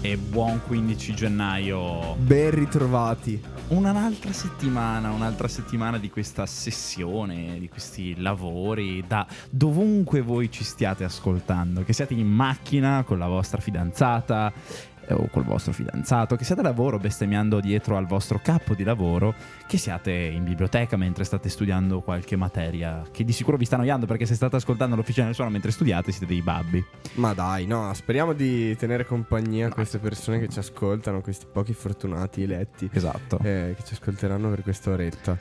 E buon 15 gennaio. Ben ritrovati. Un'altra settimana, un'altra settimana di questa sessione, di questi lavori, da dovunque voi ci stiate ascoltando, che siate in macchina con la vostra fidanzata, o col vostro fidanzato, che siate a lavoro bestemmiando dietro al vostro capo di lavoro, che siate in biblioteca mentre state studiando qualche materia che di sicuro vi sta annoiando perché se state ascoltando l'officina del suono mentre studiate siete dei babbi. Ma dai, no, speriamo di tenere compagnia a queste persone che ci ascoltano, questi pochi fortunati eletti. Esatto. eh, che ci ascolteranno per questa oretta.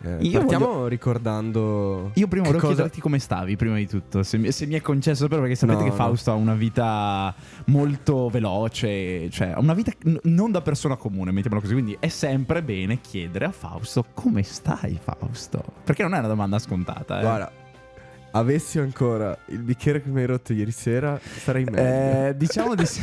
Eh, Io partiamo voglio- ricordando. Io prima volevo cosa- chiederti come stavi, prima di tutto, se mi, se mi è concesso però perché sapete No, che no. Fausto ha una vita molto veloce, cioè ha una vita n- non da persona comune, mettiamola così, quindi è sempre bene chiedere a Fausto come stai Fausto, perché non è una domanda scontata. Eh. Guarda, avessi ancora il bicchiere che mi hai rotto ieri sera, sarei meglio. Eh, diciamo di sì.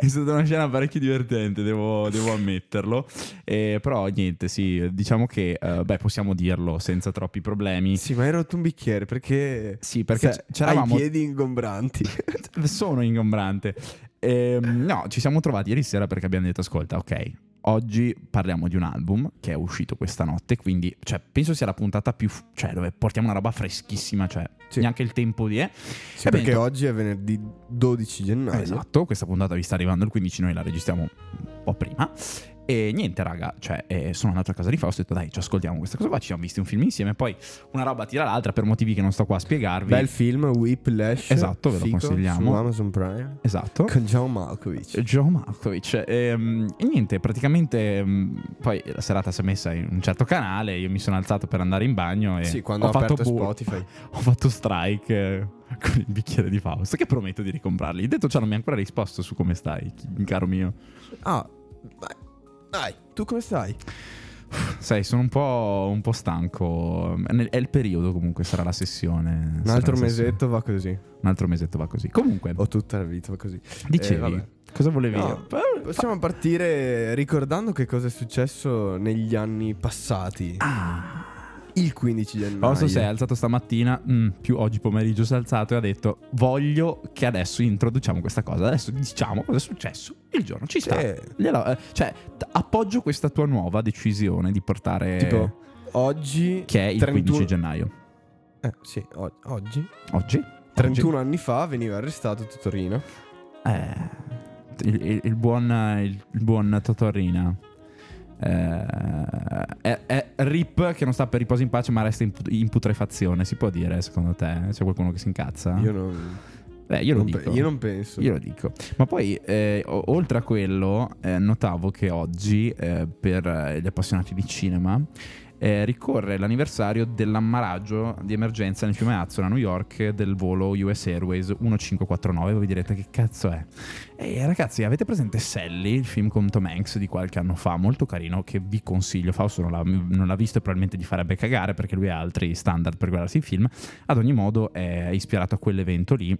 è stata una scena parecchio divertente, devo, devo ammetterlo. Eh, però niente, sì, diciamo che eh, beh, possiamo dirlo senza troppi problemi. Sì, ma hai rotto un bicchiere perché. Sì, perché se- c- c'eravamo Hai i piedi ingombranti. sono ingombrante. Ehm, no, ci siamo trovati ieri sera perché abbiamo detto: Ascolta, ok, oggi parliamo di un album che è uscito questa notte. Quindi, cioè, penso sia la puntata più. cioè, dove portiamo una roba freschissima, cioè, Sì. neanche il tempo di. Eh. Sì, E perché bene, oggi è venerdì 12 gennaio. Esatto, questa puntata vi sta arrivando il 15, noi la registriamo un po' prima. E niente, raga, cioè, eh, sono andato a casa di Fausto e ho detto, dai, ci ascoltiamo questa cosa qua, ci siamo visti un film insieme, poi una roba tira l'altra per motivi che non sto qua a spiegarvi. Bel film, Whiplash. Esatto, ve lo consigliamo. Su Amazon Prime. Esatto. Con John Malkovich. Joe Malkovich. Ehm, E, niente, praticamente ehm, poi la serata si è messa in un certo canale, io mi sono alzato per andare in bagno e Sì, quando ho ho fatto bu- Spotify. Ho fatto strike eh, con il bicchiere di Fausto, che prometto di ricomprarli. Detto ciò, non mi ha ancora risposto su come stai, caro mio. Ah, dai. Tu come stai? Sai, sono un po', un po' stanco. È il periodo comunque, sarà la sessione. Un altro sessione. mesetto va così. Un altro mesetto va così. Comunque, O tutta la vita va così. dicevi, eh, cosa volevi? No, Eh, Possiamo partire ricordando che cosa è successo negli anni passati. Ah. Il 15 gennaio. Fausto si è alzato stamattina, mm, più oggi pomeriggio si è alzato e ha detto voglio che adesso introduciamo questa cosa, adesso diciamo cosa è successo il giorno, ci sta. Sì. Gliela- eh, cioè, appoggio questa tua nuova decisione di portare... Tipo, oggi... che è il 31 15 gennaio. Eh, sì, o- oggi. Oggi? 31 anni fa veniva arrestato Totorino. Eh, il, il- il buon, il, il buon Totorina. Eh, è, è Rip che non sta per riposo in pace ma resta in, put- in putrefazione si può dire secondo te c'è qualcuno che si incazza Io non, Beh, io lo non pe- dico io non penso. Io lo dico. Ma poi, eh, o- oltre a quello, eh, notavo che oggi, eh, per eh, gli appassionati di cinema, eh, ricorre l'anniversario dell'ammaraggio di emergenza nel fiume Hudson a New York del volo US Airways 1549. Voi direte che cazzo è? E ragazzi, avete presente Sally, il film con Tom Hanks di qualche anno fa, molto carino, che vi consiglio. Fausto non l'ha, non l'ha visto e probabilmente gli farebbe cagare perché lui ha altri standard per guardarsi il film. Ad ogni modo è ispirato a quell'evento lì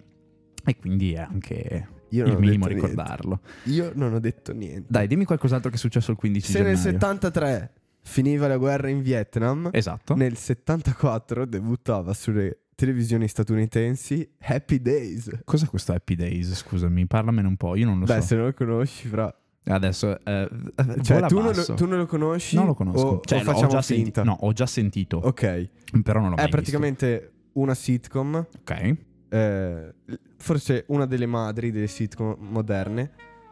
e quindi è anche Io il minimo detto niente. ricordarlo. Io non ho detto niente. Dai, dimmi qualcos'altro che è successo il 15 Se gennaio. nel 73 finiva la guerra in Vietnam, Esatto. nel 74 debuttava sulle televisioni statunitensi Happy Days. Cos'è questo Happy Days? Scusami, parlamene un po', io non lo Beh, so. se non lo conosci, fra. Adesso, eh, Cioè, vola tu non, lo, tu non lo conosci? Non lo conosco. O, cioè, o facciamo già finta? sentito. No, ho già sentito, Ok. però non l'ho mai È praticamente una sitcom. visto. Ok. eh, forse una delle madri delle sitcom moderne.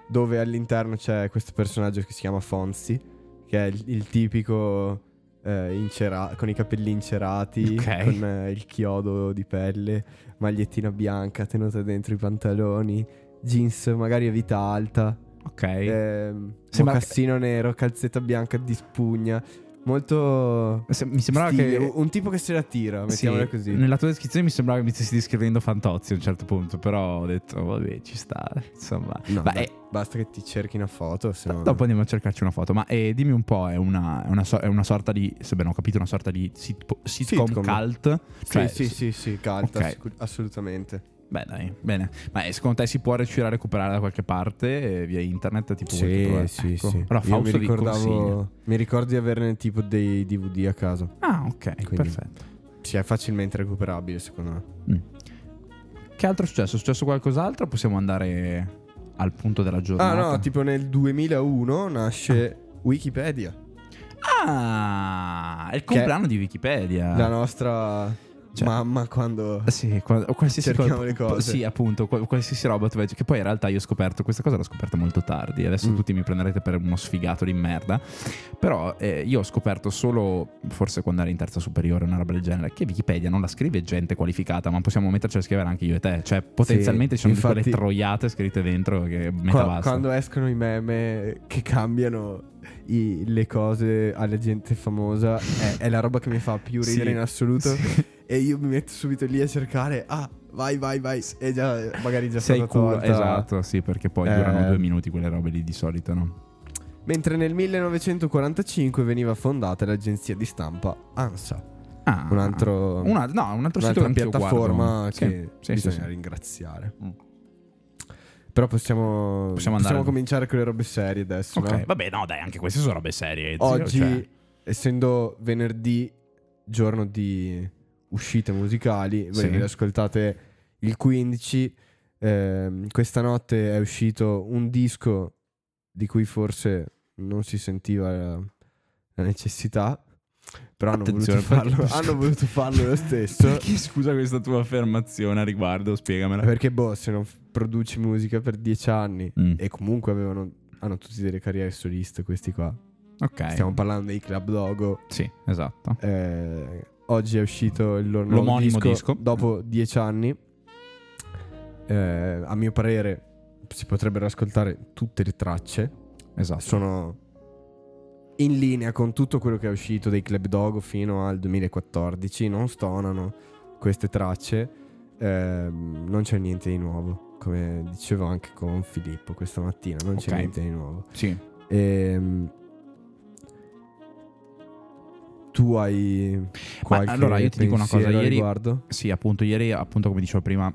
Dove all'interno c'è questo personaggio che si chiama Fonzie. Che è il, il tipico. eh, incera- con i capelli incerati, Ok. con eh, il chiodo di pelle, magliettina bianca tenuta dentro i pantaloni, jeans magari a vita alta, Ok. ehm, Sembra mocassino nero, calzetta bianca di spugna. Molto. Mi sembrava stile, che... un- tipo che se la tira, mettiamola Sì, così. Nella tua descrizione mi sembrava che mi stessi descrivendo Fantozzi a un certo punto, però ho detto, vabbè, ci sta, insomma. No, Beh, dai, eh, basta che ti cerchi una foto, se no. Dopo andiamo a cercarci una foto. Ma eh, dimmi un po', è una, è una so- è una sorta di, se ben ho capito, una sorta di sit- sitcom, Sitcom. cult? Sì, Cioè, sì, sì, sì, calda, Ok. sicu- assolutamente. Beh, dai, bene. Ma eh, secondo te si può riuscire a recuperare da qualche parte eh, via internet? Tipo Sì, sì, Ecco. sì. Allora, mi Fausto consiglia. ricordavo. Mi ricordo di averne tipo dei DVD a casa. Ah, ok, Quindi- perfetto. Sì, è facilmente recuperabile, secondo me. Che altro è successo? È successo qualcos'altro? Possiamo andare al punto della giornata. Ah no, tipo nel 2001 nasce Wikipedia. Ah, è il compleanno di Wikipedia. La nostra Cioè- mamma quando... Sì, qua- o qualsiasi Cerchiamo cosa- le cose. Sì, appunto, qual- qualsiasi roba tu vedi. Che poi in realtà io ho scoperto questa cosa l'ho scoperta molto tardi. Adesso Mm. tutti mi prenderete per uno sfigato di merda. Però eh, io ho scoperto solo, forse quando ero in terza superiore, una roba del genere, che Wikipedia non la scrive gente qualificata, ma possiamo metterci a scrivere anche io e te. Cioè, potenzialmente ci sono infatti- quelle troiate scritte dentro che metà Qua- quando escono i meme che cambiano i- le cose alla gente famosa è, è la roba che mi fa più Sì, ridere in assoluto sì. E io mi metto subito lì a cercare ah vai vai vai e già magari già Sei culo, tolta esatto, sì, perché poi Eh. durano due minuti quelle robe lì di solito, no? mentre nel 1945 veniva fondata l'agenzia di stampa ANSA Ah, un altro una- no, un altro sito che piattaforma. Sì, che sì, sì, bisogna sì. ringraziare Mm. però possiamo Possiamo andare- cominciare con le robe serie adesso Ok, no? vabbè, no, dai, anche queste sono robe serie. zio, Oggi, cioè. essendo venerdì, giorno di uscite musicali, voi Sì. le ascoltate il 15. ehm, questa notte è uscito un disco di cui forse non si sentiva la, la necessità. Però hanno voluto, farlo, perché- hanno voluto farlo lo stesso. Perché scusa questa tua affermazione a riguardo? Spiegamela. Perché, boh, se non produci musica per dieci anni Mm, e comunque avevano, hanno tutti delle carriere soliste, questi qua. ok. Stiamo parlando dei Club Logo, Sì, esatto. Eh, oggi è uscito il loro L'omonimo disco, disco. dopo dieci anni. Eh, a mio parere si potrebbero ascoltare tutte le tracce. Esatto. Sono in linea con tutto quello che è uscito dei Club Dogo fino al 2014. Non stonano queste tracce. Ehm, non c'è niente di nuovo. Come dicevo anche con Filippo questa mattina, non c'è Ok. niente di nuovo. Sì. Ehm, tu hai qualche allora, io ti dico una cosa, ieri- riguardo? Sì, appunto, ieri, appunto, come dicevo prima,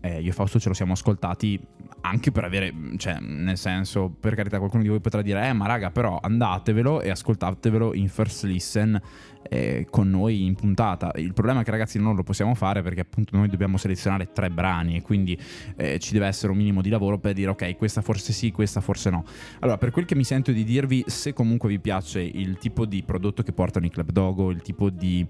eh, io e Fausto ce lo siamo ascoltati anche per avere, cioè, nel senso, per carità, qualcuno di voi potrà dire, eh, ma raga, però andatevelo e ascoltatevelo in first listen eh, con noi in puntata. Il problema è che, ragazzi, non lo possiamo fare perché, appunto, noi dobbiamo selezionare tre brani e quindi eh, ci deve essere un minimo di lavoro per dire, ok, questa forse sì, questa forse no. Allora, per quel che mi sento di dirvi, se comunque vi piace il tipo di prodotto che portano i Club Dogo, il tipo di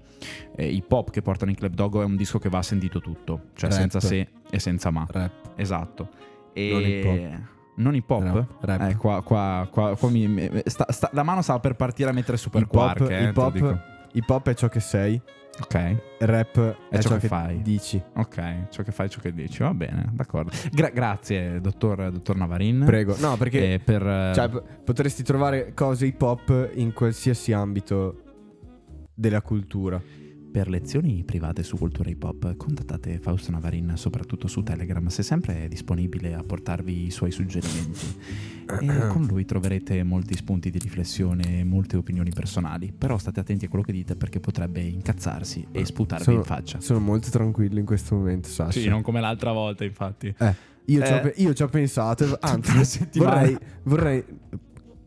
eh, hip hop che portano i Club Dogo, è un disco che va sentito tutto, cioè Rap. senza se e senza ma. Rap. Esatto. E... Non hip hop. Non hip hop? Eh, qua, qua, qua, qua mi- sta- sta- la mano stava per partire a mettere super Hip quark, hip hop-. Hip hop è ciò che sei, Ok, rap è, ciò ciò, che fai. dici. ok, ciò che fai, ciò che dici, va bene, d'accordo. Gra- grazie, dottor, dottor Navarin. Prego. No, perché Eh, per, cioè, p- potresti trovare cose hip hop in qualsiasi ambito della cultura. Per lezioni private su cultura hip hop contattate Fausto Navarin soprattutto su Telegram, se sempre è disponibile a portarvi i suoi suggerimenti. E con lui troverete molti spunti di riflessione e molte opinioni personali. Però state attenti a quello che dite perché potrebbe incazzarsi e sputarvi Sono- in faccia. Sono molto tranquillo in questo momento, Sasha. Sì, non come l'altra volta, infatti. Io, ci ho Eh. io ci ho pensato, anzi, vorrei, vorrei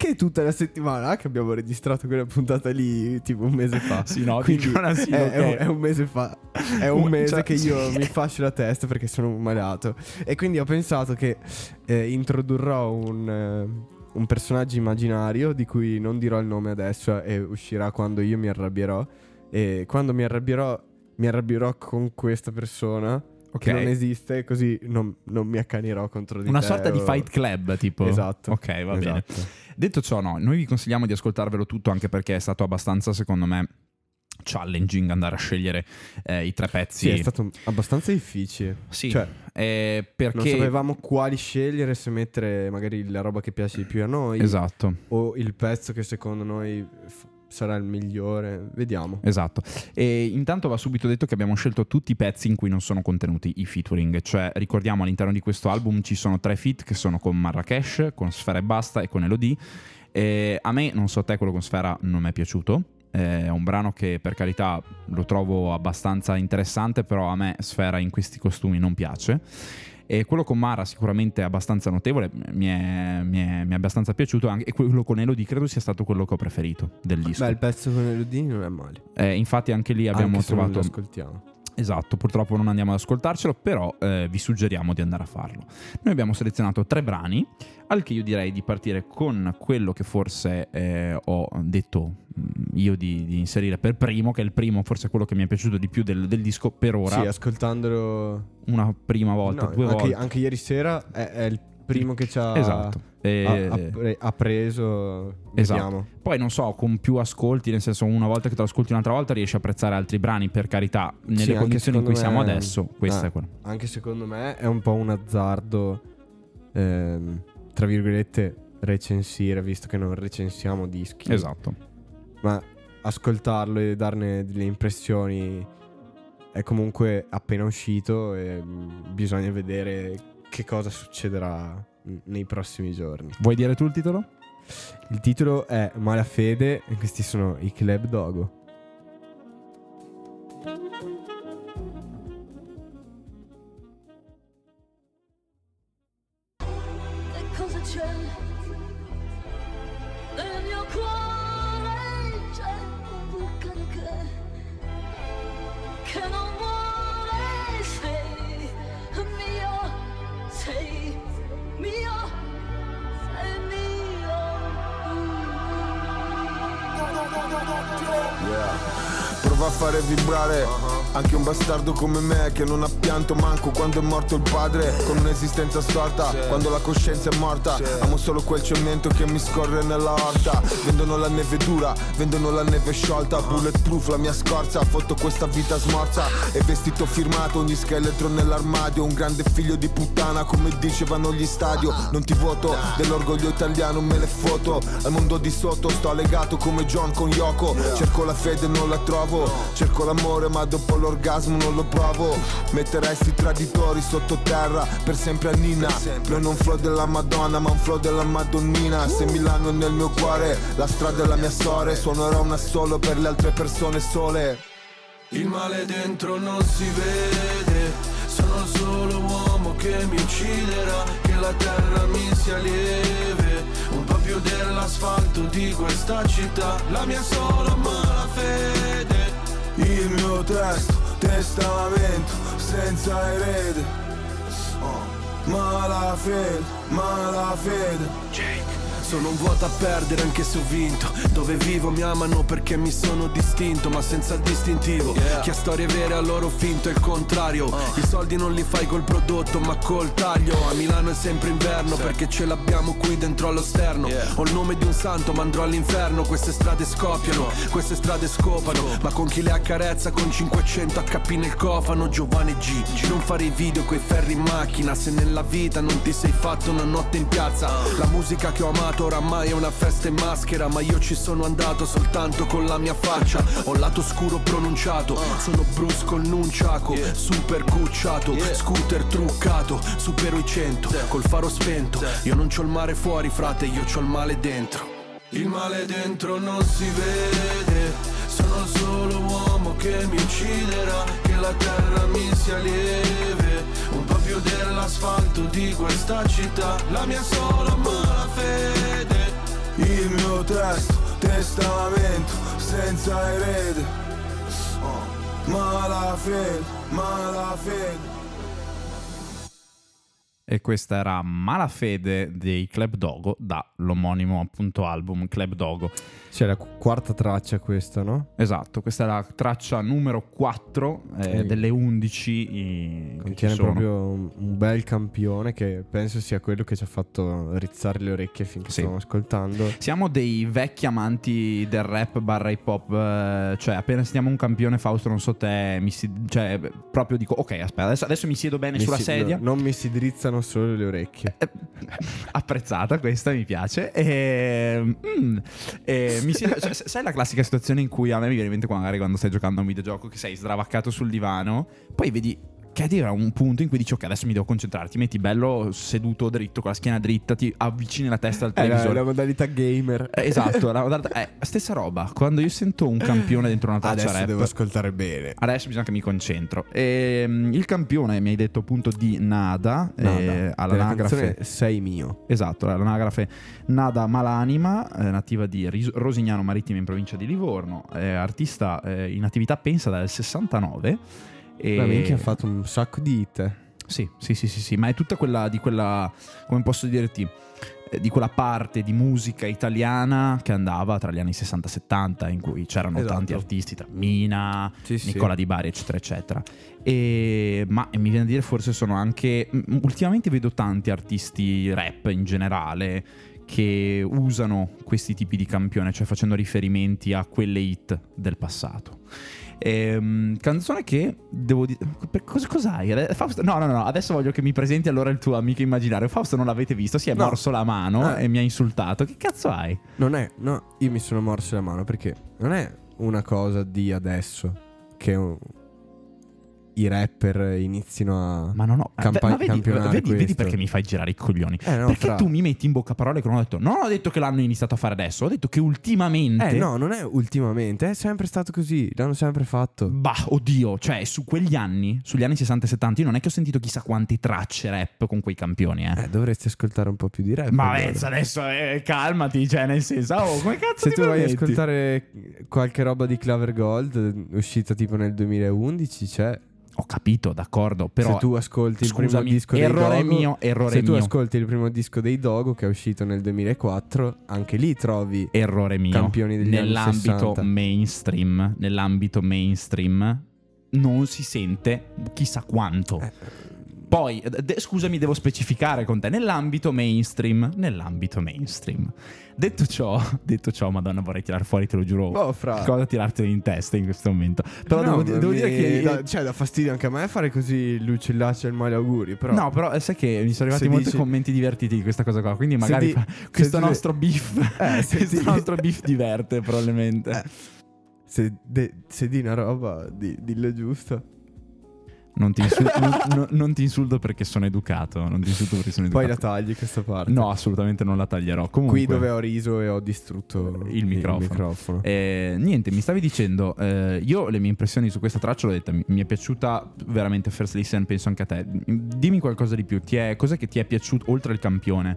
che tutta la settimana che abbiamo registrato quella puntata lì tipo un mese fa. Sì, no, Quindi dicono sì, è, ok. è un, mese fa. È un Un- mese cioè, che io sì. mi fascio la testa perché sono malato. E quindi ho pensato che eh, introdurrò un, eh, un personaggio immaginario di cui non dirò il nome adesso e uscirà quando io mi arrabbierò. E quando mi arrabbierò, mi arrabbierò con questa persona Ok. che non esiste, così non, non mi accanirò contro di Una te sorta di o- fight club, tipo. Esatto. Ok, va bene. Esatto. Detto ciò, no, noi vi consigliamo di ascoltarvelo tutto anche perché è stato abbastanza, secondo me, challenging andare a scegliere eh, i tre pezzi. Sì, è stato abbastanza difficile. Sì, Cioè, eh, non perché... sapevamo quali scegliere, se mettere magari la roba che piace di più a noi Esatto, o il pezzo che secondo noi f- sarà il migliore. Vediamo. esatto. E intanto va subito detto che abbiamo scelto tutti i pezzi in cui non sono contenuti i featuring, cioè ricordiamo all'interno di questo album ci sono tre feat che sono con Marrakesh, con Sfera e Basta e con Elodie. E a me, non so te, quello con Sfera non mi è piaciuto. È un brano che per carità lo trovo abbastanza interessante, però a me Sfera in questi costumi non piace. E quello con Mara sicuramente è abbastanza notevole, mi è, mi è- mi è abbastanza piaciuto anche, e quello con Elodie credo sia stato quello che ho preferito del disco. Beh, il pezzo con Elodie non è male. Eh, infatti anche lì abbiamo Anche se non trovato... lo ascoltiamo. Esatto, purtroppo non andiamo ad ascoltarcelo, però eh, vi suggeriamo di andare a farlo. Noi abbiamo selezionato tre brani, al che io direi di partire con quello che forse eh, ho detto mh, io di, di inserire per primo, che è il primo, forse quello che mi è piaciuto di più del, del disco per ora. Sì, ascoltandolo una prima volta, no, due anche, volte. anche ieri sera è, è il primo che ci ha, Esatto. E- ha, ha pre- ha preso. Esatto. Vediamo. Poi non so, con più ascolti, nel senso una volta che te lo ascolti un'altra volta riesci a apprezzare altri brani, per carità, nelle Sì, condizioni in cui secondo siamo me- adesso, questo Ah, è quello. Anche secondo me è un po' un azzardo, ehm, tra virgolette, recensire, visto che non recensiamo dischi. Esatto. Ma ascoltarlo e darne delle impressioni è comunque appena uscito e mm, bisogna vedere che cosa succederà nei prossimi giorni. Vuoi dire tu il titolo? Il titolo è Malafede questi sono i Club Dogo. Bastardo come me che non ha pianto manco quando è morto il padre con un'esistenza storta quando la coscienza è morta. Amo solo quel cemento che mi scorre nella orta. Vendono la neve dura vendono la neve sciolta. Bulletproof la mia scorza fotto questa vita smorza. E vestito firmato ogni scheletro nell'armadio. Un grande figlio di puttana come dicevano gli stadio. Non ti voto dell'orgoglio italiano me le foto. Al mondo di sotto sto legato come John con Yoko. Cerco la fede non la trovo. Cerco l'amore ma dopo l'orgasmo non lo provo. Metterei sti traditori sottoterra per sempre a Nina. Non flow della Madonna ma un flow della Madonnina. Se Milano è nel mio cuore la strada è la mia storia. Suonerò una solo per le altre persone sole. Il male dentro non si vede, sono solo uomo che mi ucciderà, che la terra mi sia lieve, un po' più dell'asfalto di questa città, la mia sola malafede, il mio testo, testamento, senza erede, oh. malafede, malafede. Sono un vuoto a perdere anche se ho vinto. Dove vivo mi amano perché mi sono distinto Ma senza il distintivo Chi ha storie vere a loro finto è il contrario. I soldi non li fai col prodotto ma col taglio. A Milano è sempre inverno perché ce l'abbiamo qui dentro allo sterno. Ho il nome di un santo ma andrò all'inferno. Queste strade scoppiano, queste strade scopano. Ma con chi le accarezza? Con 500 HP nel cofano Giovanni G. Non fare i video coi ferri in macchina Se nella vita non ti sei fatto una notte in piazza. La musica che ho amato oramai è una festa in maschera Ma io ci sono andato soltanto con la mia faccia. Ho lato scuro pronunciato Sono Bruce col nunciaco Super cucciato Scooter truccato Supero i 100 Col faro spento. Io non c'ho il mare fuori frate Io c'ho il male dentro. Il male dentro non si vede Sono solo uomo che mi ucciderà Che la terra mi sia lieve dell'asfalto di questa città La mia sola malafede Il mio testo, testamento Senza erede oh. Malafede, malafede E questa era Malafede dei Club Dogo dall'omonimo appunto album Club Dogo. C'è la qu- quarta traccia questa, no? Esatto, questa è la traccia numero 4 eh, delle 11 i- che ci Contiene proprio un, bel campione che penso sia quello che ci ha fatto rizzare le orecchie finché Sì. stavamo ascoltando. Siamo dei vecchi amanti del rap barra hip hop, eh, cioè appena sentiamo un campione Fausto non so te, mi si- cioè proprio dico ok aspetta adesso, adesso mi siedo bene Mi sulla si- sedia. no, non mi si drizzano solo le orecchie. Eh, apprezzata questa mi piace e, mm, e mi si- cioè, sai la classica situazione in cui a me mi viene in mente magari quando stai giocando a un videogioco che sei sdravaccato sul divano poi vedi che arriva un punto in cui dici ok adesso mi devo concentrare ti metti bello seduto dritto con la schiena dritta ti avvicini la testa al È la, televisore la modalità gamer. Eh, esatto la modalità- eh, stessa roba quando io sento un campione dentro una traccia Adesso rap devo ascoltare bene. Adesso bisogna che mi concentro. Ehm, il campione mi hai detto appunto di Nada, eh, Nada. all'anagrafe. Della canzone Sei mio. Esatto, all'anagrafe Nada Malanima, eh, nativa di Rosignano Marittimo in provincia di Livorno, eh, artista eh, in attività pensa dal 69 E... Ma minchia ha fatto un sacco di hit. Sì, sì, sì, sì, sì, ma è tutta quella di quella, come posso dirti, eh, di quella parte di musica italiana che andava tra gli anni 60 e 70 in cui c'erano Esatto. tanti artisti, tra Mina, Sì, sì. Nicola Di Bari, eccetera, eccetera. E, ma e mi viene a dire forse sono anche... Ultimamente vedo tanti artisti rap in generale che usano questi tipi di campione, cioè facendo riferimenti a quelle hit del passato. Ehm, canzone che devo dire. Cosa, cos'hai? Fausto, no, no, no. Adesso voglio che mi presenti allora il tuo amico immaginario. Fausto non l'avete visto, si è No. morso la mano Eh. e mi ha insultato. Che cazzo hai? Non è, no, io mi sono morso la mano perché non è una cosa di adesso che un- i rapper inizino a... Ma no, no. Campa- ma vedi, vedi, vedi perché mi fai girare i coglioni. Eh, no, perché fra- tu mi metti in bocca parole che non ho detto. Non ho detto che l'hanno iniziato a fare adesso. Ho detto che ultimamente. Eh no, non è ultimamente, è sempre stato così, l'hanno sempre fatto. Bah, oddio, cioè su quegli anni, sugli anni 60 e 70, io non è che ho sentito chissà quante tracce rap con quei campioni, eh. Eh, dovresti ascoltare un po' più di rap. Ma allora. Adesso eh, calmati, cioè nel senso, oh, come cazzo Se ti tu permetti? ascoltare qualche roba di Claver Gold, uscita tipo nel 2011, c'è. Ho capito, d'accordo, però se tu ascolti il primo scusami, disco dei errore Dogo, mio, errore se tu mio. ascolti il primo disco dei Dogo che è uscito nel 2004, anche lì trovi errore mio campioni degli nell'ambito 60. mainstream, nell'ambito mainstream non si sente chissà quanto. Eh, Poi, eh, de- scusami, devo specificare con te, nell'ambito mainstream, nell'ambito mainstream. Detto ciò, detto ciò, madonna, vorrei tirare fuori, te lo giuro. Oh, fra. Cosa tirartelo in testa in questo momento? Però No, devo, di- devo mi- dire che... da, cioè, da fastidio anche a me fare così l'uccellaccio e il male auguri. Però. No, però eh, sai che mi sono arrivati Se molti dici- commenti divertiti di questa cosa qua. Quindi Se magari di- fa- se questo tu- nostro beef. Eh, se questo di- nostro beef diverte, probabilmente. Eh. Se, de- se di una roba, di, dillo giusto. Non, ti insul- non- non- ti insulto perché sono educato. Non ti insulto perché sono Poi la educato. tagli questa parte. no, assolutamente non la taglierò. Comunque, Qui dove ho riso e ho distrutto Il microfono. microfono. Eh, niente, mi stavi dicendo, eh, io le mie impressioni su questa traccia l'ho detta, mi, mi è piaciuta veramente First Listen, penso anche a te. Dimmi qualcosa di più, ti è, cos'è che ti è piaciuto oltre il campione?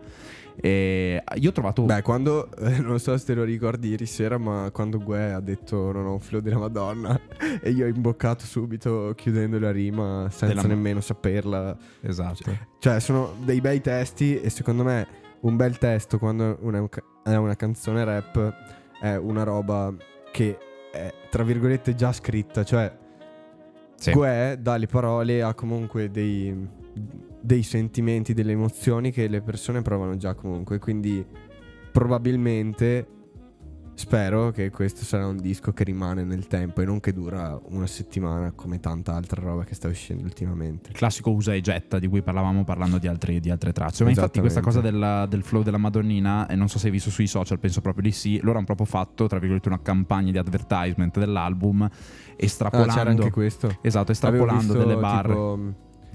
Eh, io ho trovato... Beh, quando, eh, non so se te lo ricordi ieri sera, ma quando Gue ha detto non ho un flow della Madonna e io ho imboccato subito chiudendo la rima senza Della- nemmeno saperla. esatto. Cioè, sono dei bei testi e secondo me un bel testo quando una- è una canzone rap è una roba che è, tra virgolette, già scritta. Cioè, Sì. Gue dà le parole a comunque dei, dei sentimenti, delle emozioni che le persone provano già comunque. Quindi probabilmente spero che questo sarà un disco che rimane nel tempo e non che dura una settimana come tanta altra roba che sta uscendo ultimamente. Il classico usa e getta di cui parlavamo parlando di, altri- di altre tracce. Ma infatti questa cosa della- del flow della Madonnina, e non so se hai visto sui social, penso proprio di sì, loro hanno proprio fatto, tra virgolette, una campagna di advertisement dell'album, Ah, estrapolando... c'era anche questo. Esatto, estrapolando visto, delle barre. tipo,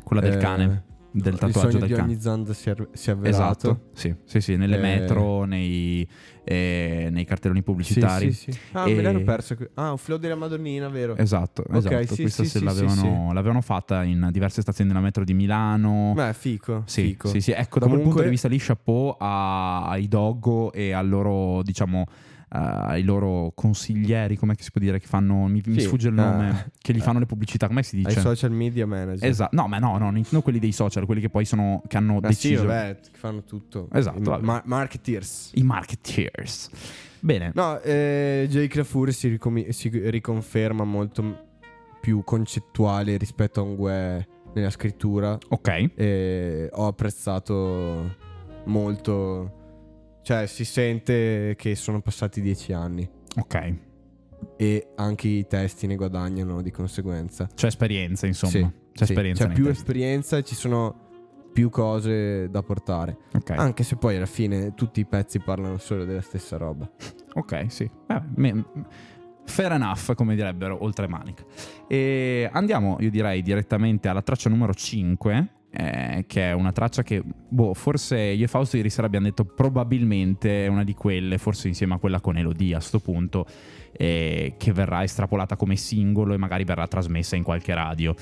quella del eh, cane, del tatuaggio del di cane. ogni Zand si è, si è avverato. Esatto, sì, sì, sì, nelle Eh. metro, nei, eh, nei cartelloni pubblicitari. Sì, sì, sì. Ah, E- me l'hanno perso. Ah, un flow della Madonnina, vero? Esatto, Ok, esatto. sì, Questa sì, se sì, l'avevano, l'avevano fatta in diverse stazioni della metro di Milano. Beh, fico. Sì, fico. sì, sì, ecco, da quel Comunque- punto di vista lì, chapeau a- ai Doggo e al loro, diciamo, ai loro consiglieri, come si può dire, che fanno, mi, mi Sì, sfugge il eh, nome, che gli fanno le pubblicità, come si Ai dice? social media manager. Esatto, no, ma no, no, non quelli dei social, quelli che poi sono, che hanno Ah, sì, deciso, vabbè, che fanno tutto. Esatto, I ma- marketeers. i marketeers. Bene, No, eh, Jake LaFour si, ricomi- si riconferma molto più concettuale rispetto a un Gue nella scrittura. ok, E ho apprezzato molto. Cioè, si sente che sono passati dieci anni. ok, E anche i testi ne guadagnano di conseguenza. c'è esperienza, insomma, Sì, c'è sì. esperienza. C'è nei più testi. esperienza e ci sono più cose da portare. Ok. Anche se poi alla fine tutti i pezzi parlano solo della stessa roba. Ok, sì. Eh, me- fair enough, come direbbero, oltre manica. E andiamo, io direi, direttamente alla traccia numero 5. Eh, che è una traccia che, boh, forse io e Fausto ieri sera abbiamo detto probabilmente è una di quelle, forse insieme a quella con Elodie a sto punto, eh, che verrà estrapolata come singolo e magari verrà trasmessa in qualche radio.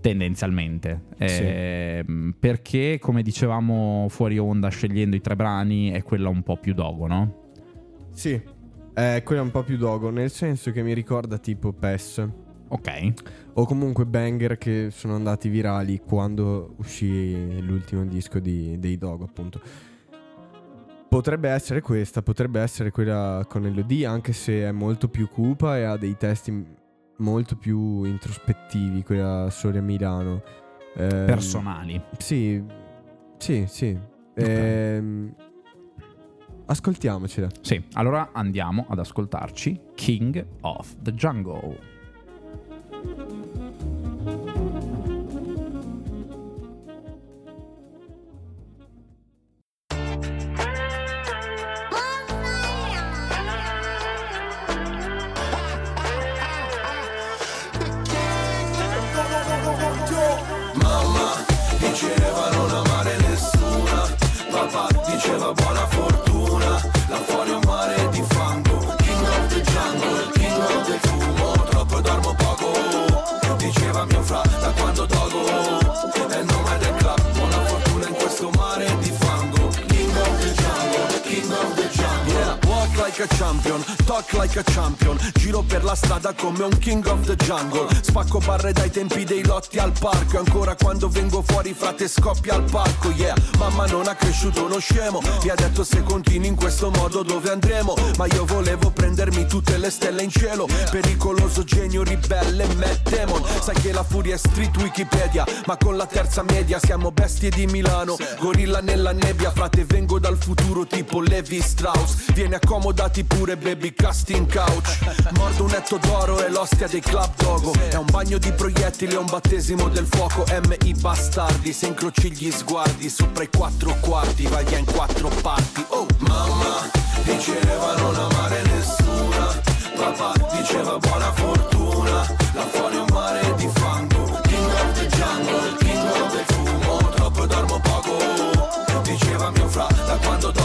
Tendenzialmente, Ehm, perché come dicevamo fuori onda, scegliendo i tre brani, è quella un po' più dogo, no? Sì, è quella un po' più dogo, nel senso che mi ricorda tipo PES. Ok, o comunque banger che sono andati virali quando uscì l'ultimo disco di, dei Dog, appunto. Potrebbe essere questa, potrebbe essere quella con Elodie, anche se è molto più cupa e ha dei testi molto più introspettivi, quella Sole a Milano. Ehm, Personali. Sì, sì, sì. Ehm, ascoltiamocela. Sì, allora andiamo ad ascoltarci King of the Jungle. Cresciuto è street Wikipedia Ma con la terza media siamo bestie di Milano. Gorilla nella nebbia frate vengo dal futuro tipo Levi Strauss. Vieni accomodati pure baby casting couch. Mordo un netto d'oro e l'ostia dei club dogo. È un bagno di proiettili e un battesimo del fuoco. M.I. bastardi Se incroci gli sguardi sopra i quattro quarti Vai in quattro parti. Oh mamma diceva non amare nessuna. Papà diceva buona fortuna Diceva mio fra da quando dogo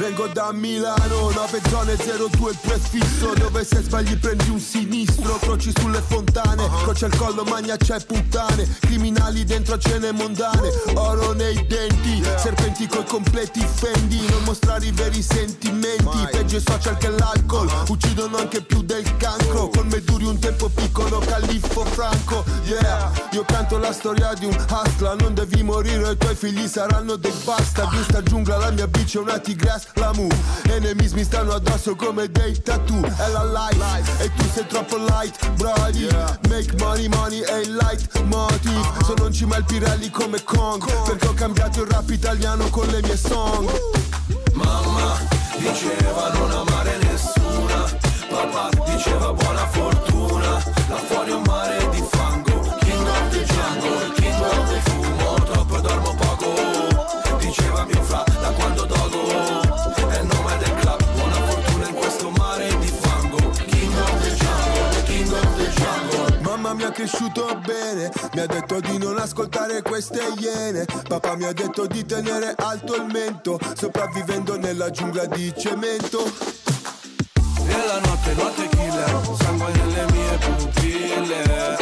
Vengo da Milano, 9 zone 02 il prefisso Dove se sbagli prendi un sinistro Croci sulle fontane, croce al collo, magna c'è puttane. Criminali dentro a cene mondane Oro nei denti, serpenti coi completi fendi. Non mostrare i veri sentimenti Peggio i social che l'alcol. Uccidono anche più del cancro. Con me duri un tempo piccolo, califfo franco. Yeah, io canto la storia di un hustler. Non devi morire, i tuoi figli saranno dei bastard In sta giungla la mia bici è una tigress, la mu Enemies mi stanno addosso come dei tattoo. È la life, e tu sei troppo light, brody. Make money, money e il light motive. Sono in cima al Pirelli come Kong. Perché ho cambiato il rap italiano con le mie song. Mamma diceva non amare nessuna. Papà diceva buona fortuna. Là fuori un mare cresciuto bene, mi ha detto di non ascoltare queste iene. Papà mi ha detto di tenere alto il mento, sopravvivendo nella giungla di cemento. Nella notte, notte killer Sangue nelle mie pupille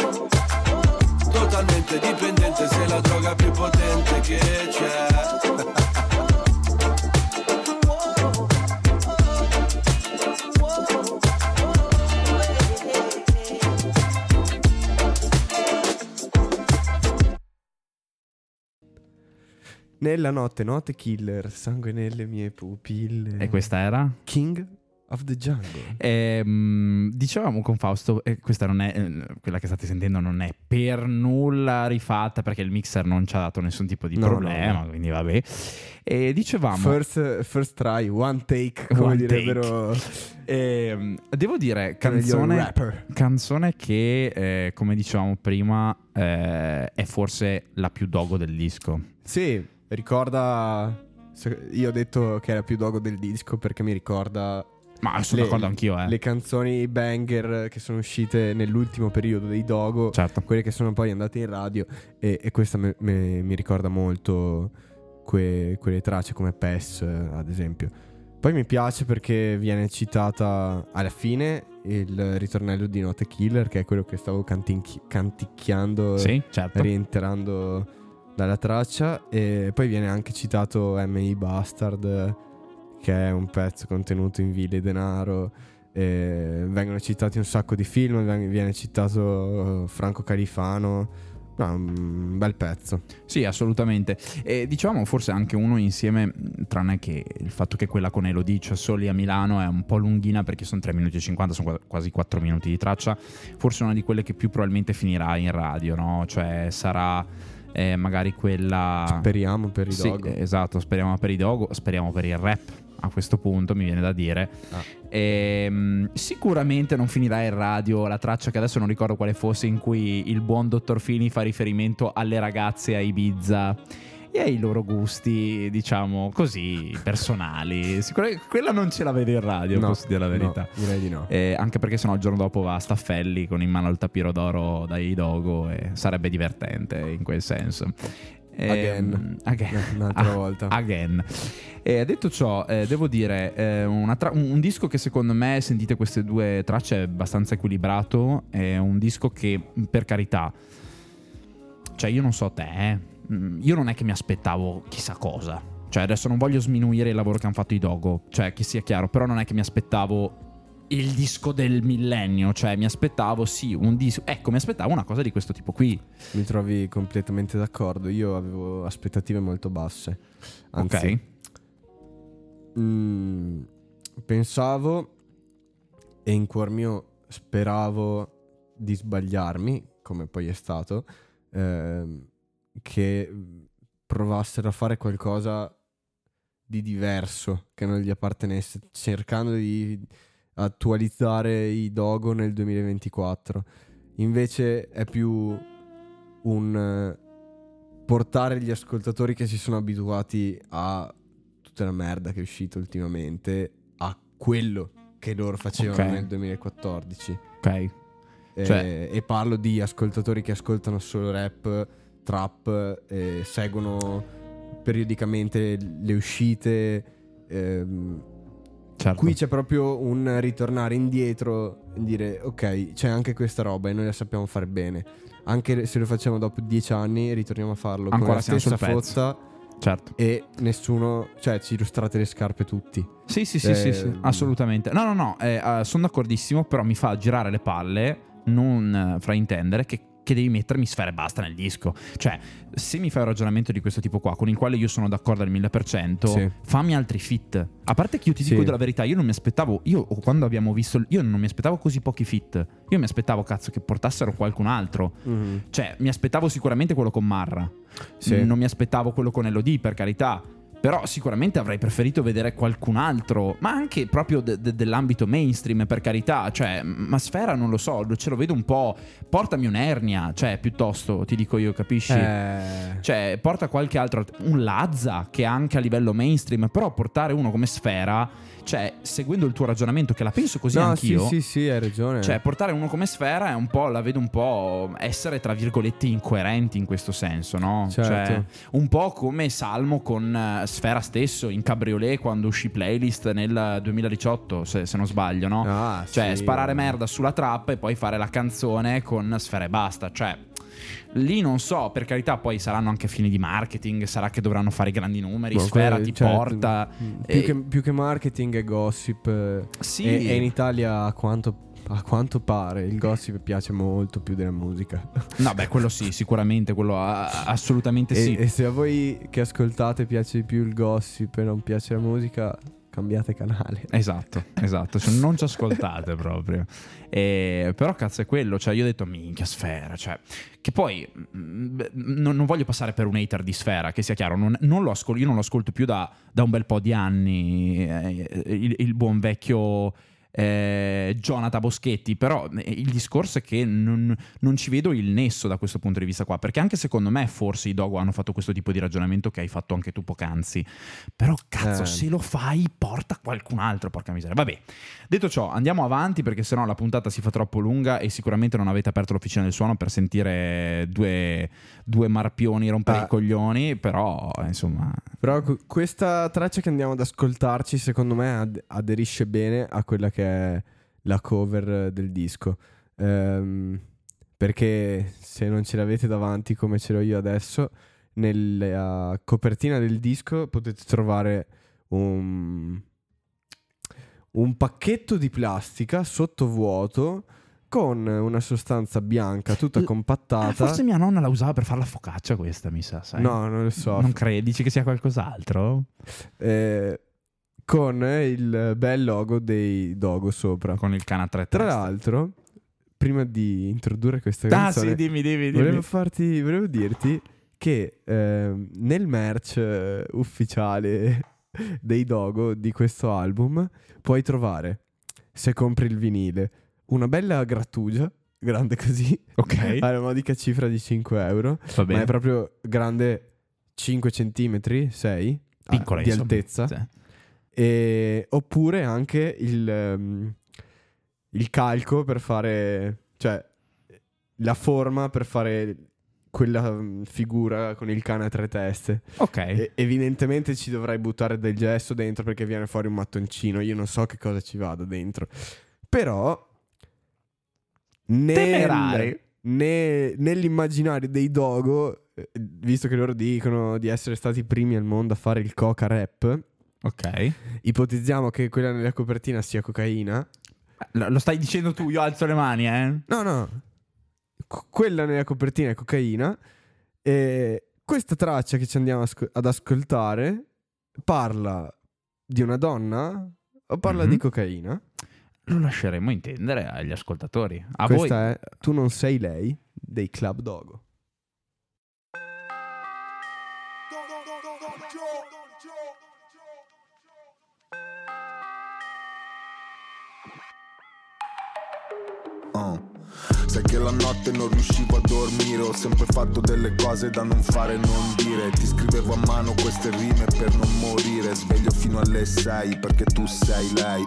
Totalmente dipendente Sei la droga più potente che c'è Nella notte, notte killer, sangue nelle mie pupille. E questa era? King of the Jungle. Ehm, dicevamo con Fausto, e questa non è, eh, quella che state sentendo non è per nulla rifatta perché il mixer non ci ha dato nessun tipo di No, problema, no, quindi vabbè. E dicevamo... First, first try, one take, come One direbbero Ehm, devo dire, canzone, rapper. canzone che, eh, come dicevamo prima, eh, è forse la più dogo del disco. Sì, ricorda... Io ho detto che era più dogo del disco perché mi ricorda Ma sono Le- d'accordo anch'io, eh. le canzoni banger che sono uscite nell'ultimo periodo dei Dogo, Certo. quelle che sono poi andate in radio e, e questa me- me- mi ricorda molto que- quelle tracce come PES eh, ad esempio. Poi mi piace perché viene citata alla fine il ritornello di Note Killer che è quello che stavo cantinchi- canticchiando Sì, certo. rientrando dalla traccia e poi viene anche citato M.I. Bastard che è un pezzo contenuto in Vile Denaro e vengono citati un sacco di film viene citato Franco Califano No, un bel pezzo Sì, assolutamente. E diciamo forse anche uno insieme, tranne che il fatto che quella con Elodie, cioè soli a Milano, è un po' lunghina perché sono 3 minuti e 50, sono qua- quasi 4 minuti di traccia. Forse una di quelle che più probabilmente finirà in radio, no? Cioè sarà eh, magari quella... speriamo per i Sì, Dogo esatto, speriamo per i Dogo, speriamo per il rap a questo punto, mi viene da dire. Ah. Ehm, sicuramente non finirà in radio la traccia che adesso non ricordo quale fosse in cui il buon dottor Fini fa riferimento alle ragazze a Ibiza e ai loro gusti, diciamo così, personali. Sicuramente quella non ce la vedo in radio, No, posso dire la verità. no, direi di no Eh, anche perché sennò il giorno dopo va a Staffelli con in mano il tapiro d'oro dai Dogo e sarebbe divertente in quel senso. Ehm, Again. again. Un'altra Ah, volta. Again. E detto ciò, eh, devo dire, eh, tra- un, disco che secondo me, sentite queste due tracce, è abbastanza equilibrato. È un disco che, per carità, cioè io non so te, eh, io non è che mi aspettavo chissà cosa. Cioè adesso non voglio sminuire il lavoro che hanno fatto i Dogo, cioè che sia chiaro, però non è che mi aspettavo il disco del millennio, cioè mi aspettavo sì un disco, ecco mi aspettavo una cosa di questo tipo qui. Mi trovi completamente d'accordo. Io avevo aspettative molto basse. Anzi, ok? mm, pensavo e in cuor mio speravo di sbagliarmi, come poi è stato, ehm, che provassero a fare qualcosa di diverso che non gli appartenesse, cercando di attualizzare i Dogo nel 2024. Invece è più un eh, portare gli ascoltatori che si sono abituati a tutta la merda che è uscita ultimamente a quello che loro facevano Ok. nel 2014. Ok. Eh, Cioè- e parlo di ascoltatori che ascoltano solo rap, trap, e seguono periodicamente le uscite. ehm, Certo. Qui c'è proprio un ritornare indietro e dire ok, c'è anche questa roba e noi la sappiamo fare bene. Anche se lo facciamo dopo dieci anni, ritorniamo a farlo con Ancora la siamo stessa fotta certo. e nessuno, cioè ci illustrate le scarpe tutti. Sì, sì, sì, Eh, sì, sì, assolutamente. No, no, no, sono d'accordissimo, però mi fa girare le palle, non eh, fraintendere, che, che devi mettermi sfere e basta nel disco. Cioè, se mi fai un ragionamento di questo tipo qua, con il quale io sono d'accordo al 1000%, Sì. fammi altri fit. A parte che io ti Sì. dico della verità, io non mi aspettavo, io quando abbiamo visto, io non mi aspettavo così pochi fit. Io mi aspettavo, cazzo, che portassero qualcun altro. Cioè, mi aspettavo sicuramente quello con Marra. Sì. Non mi aspettavo quello con Elodie, per carità. Però sicuramente avrei preferito vedere qualcun altro, ma anche proprio de- de- dell'ambito mainstream, per carità. Cioè, ma Sfera non lo so, ce lo vedo un po'. Portami un'ernia, cioè, piuttosto, ti dico io, capisci? Eh, Cioè, porta qualche altro. Un Lazza che anche a livello mainstream, però portare uno come Sfera, cioè, seguendo il tuo ragionamento, che la penso così no, anch'io. sì, sì, sì, hai ragione. Cioè, portare uno come Sfera è un po', la vedo un po' essere, tra virgolette, incoerenti in questo senso, no? Certo. Cioè, un po' come Salmo con eh, Sfera stesso in Cabriolet quando uscì playlist nel 2018, se, se non sbaglio, no? Ah, Cioè, sì. sparare merda sulla trappa e poi fare la canzone con Sfera e basta. Cioè, lì non so, per carità, poi saranno anche fini di marketing, sarà che dovranno fare grandi numeri, Boh, Sfera ti cioè, porta. mm, e- Più, che, più che marketing è gossip. Sì. E, e in Italia a quanto, a quanto pare il gossip piace molto più della musica. No, beh, quello sì, sicuramente, quello a- assolutamente E, sì. e se a voi che ascoltate piace di più il gossip e non piace la musica, cambiate canale. Esatto, esatto, cioè non ci ascoltate proprio. E- però cazzo è quello, cioè io ho detto minchia sfera, cioè che poi mm, beh, non, non voglio passare per un hater di sfera, che sia chiaro, non, non lo ascol- io non lo ascolto più da, da un bel po' di anni, eh, il, il buon vecchio... eh, Jonathan Boschetti, però eh, il discorso è che non, non ci vedo il nesso da questo punto di vista qua, perché anche secondo me forse i Dogo hanno fatto questo tipo di ragionamento che hai fatto anche tu poc'anzi, però cazzo Eh. se lo fai porta qualcun altro, porca miseria. Vabbè, detto ciò andiamo avanti perché sennò la puntata si fa troppo lunga e sicuramente non avete aperto l'officina del suono per sentire due, due marpioni rompere Ah. i coglioni, però insomma... Però que- questa traccia che andiamo ad ascoltarci, secondo me, ad- aderisce bene a quella che è la cover del disco. Ehm, perché se non ce l'avete davanti come ce l'ho io adesso, nella copertina del disco potete trovare un, un pacchetto di plastica sottovuoto con una sostanza bianca tutta L- compattata. Forse mia nonna la usava per fare la focaccia questa, mi sa, sai? No, non lo so. Non credi? Dici che sia qualcos'altro? Eh, con il bel logo dei Dogo sopra. Con il cane a tre Tra teste. l'altro, prima di introdurre questa Ah canzone, sì, dimmi, dimmi, dimmi. volevo, farti, volevo dirti che ehm, nel merch eh, ufficiale dei Dogo di questo album puoi trovare, se compri il vinile, una bella grattugia, grande così, Ok, alla modica cifra di 5 euro, va ma bene. è proprio grande 5 cm, 6 Piccola, di insomma. altezza. Sì. E- oppure anche il, ehm, il calco per fare, cioè la forma per fare quella mm, figura con il cane a tre teste. Ok. E- evidentemente ci dovrai buttare del gesso dentro perché viene fuori un mattoncino. Io non so che cosa ci vada dentro. Però nel- Temerari. ne- nell'immaginario dei Dogo, eh, visto che loro dicono di essere stati i primi al mondo a fare il coca rap, Ok. ipotizziamo che quella nella copertina sia cocaina. Lo lo stai dicendo tu, io alzo le mani, eh? No, no. Qu- quella nella copertina è cocaina. E questa traccia che ci andiamo asco- ad ascoltare parla di una donna o parla Mhm. di cocaina? Lo lasceremo intendere agli ascoltatori. A Questa voi. è Tu non sei lei dei Club Dogo. Oh. Sai che la notte non riuscivo a dormire Ho sempre fatto delle cose da non fare e non dire Ti scrivevo a mano queste rime per non morire Sveglio fino alle sei perché tu sei lei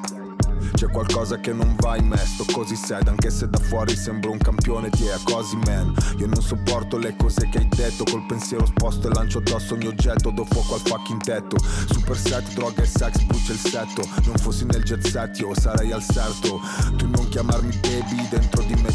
c'è qualcosa che non va in me, sto così sad Anche se da fuori sembro un campione di a così man. Io non sopporto le cose che hai detto Col pensiero sposto e lancio addosso ogni oggetto Do fuoco al fucking tetto. Super set, droga e sex, brucia il setto. Non fossi nel jet set io sarei al serto. Tu non chiamarmi baby, dentro di me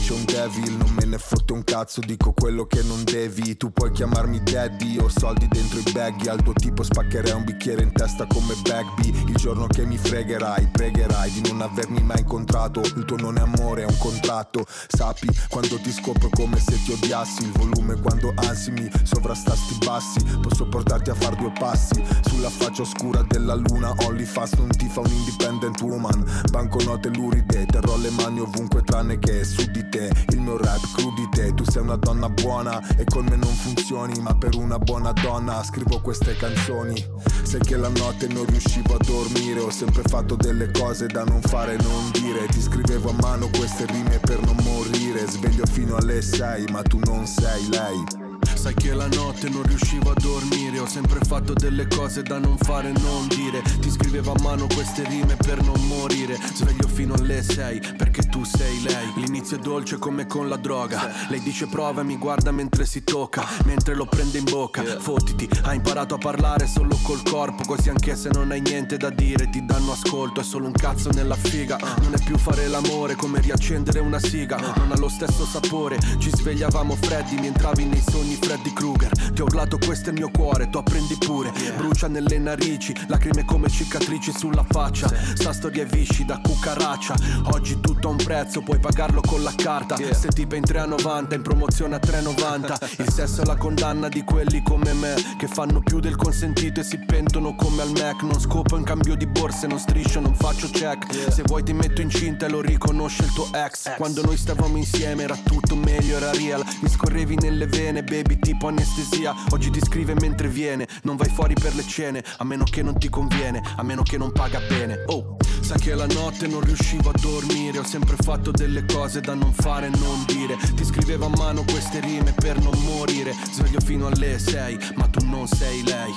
devil Non me ne fotte un cazzo, dico quello che non devi. Tu puoi chiamarmi daddy, ho soldi dentro i baggy Al tuo tipo spaccherei un bicchiere in testa come Bagby. Il giorno che mi fregherai, pregherai di non avermi mai incontrato. Il tuo non è amore, è un contratto. Sappi quando ti scopro come se ti odiassi Il volume quando ansi mi sovrastasti bassi. Posso portarti a far due passi Sulla faccia oscura della luna. OnlyFans non ti fa un independent woman. Banconote luride, terrò le mani ovunque tranne che su di te Il mio rap crudite, tu sei una donna buona E con me non funzioni, ma per una buona donna Scrivo queste canzoni. Sai che la notte non riuscivo a dormire Ho sempre fatto delle cose da non fare e non dire. Ti scrivevo a mano queste rime per non morire. Sveglio fino alle sei, ma tu non sei lei Sai che la notte non riuscivo a dormire Ho sempre fatto delle cose da non fare e non dire. Ti scrivevo a mano queste rime per non morire. Sveglio fino alle sei perché tu sei lei. L'inizio è dolce come con la droga. Lei dice prova e mi guarda mentre si tocca. Mentre lo prende in bocca Fottiti, hai imparato a parlare solo col corpo Così anche se non hai niente da dire Ti danno ascolto, è solo un cazzo nella figa. Non è più fare l'amore come riaccendere una siga. Non ha lo stesso sapore Ci svegliavamo freddi, mi entravi nei sogni Freddy Krueger. Ti ho urlato questo è il mio cuore, tu apprendi pure. Brucia nelle narici, lacrime come cicatrici sulla faccia. Sta storia è viscida, cucaraccia. Oggi tutto ha un prezzo, puoi pagarlo con la carta. Se tipa in 3,90, in promozione a 3,90 Il sesso è la condanna di quelli come me Che fanno più del consentito e si pentono come al Mac. Non scopo in cambio di borse, non striscio, non faccio check. Se vuoi ti metto incinta e lo riconosce il tuo ex. Quando noi stavamo insieme era tutto meglio, era real. Mi scorrevi nelle vene, baby, tipo anestesia. Oggi ti scrive mentre viene, non vai fuori per le cene A meno che non ti conviene, a meno che non paga bene Oh, sai che la notte non riuscivo a dormire Ho sempre fatto delle cose da non fare e non dire. Ti scrivevo a mano queste rime per non morire. Sveglio fino alle sei, ma tu non sei lei.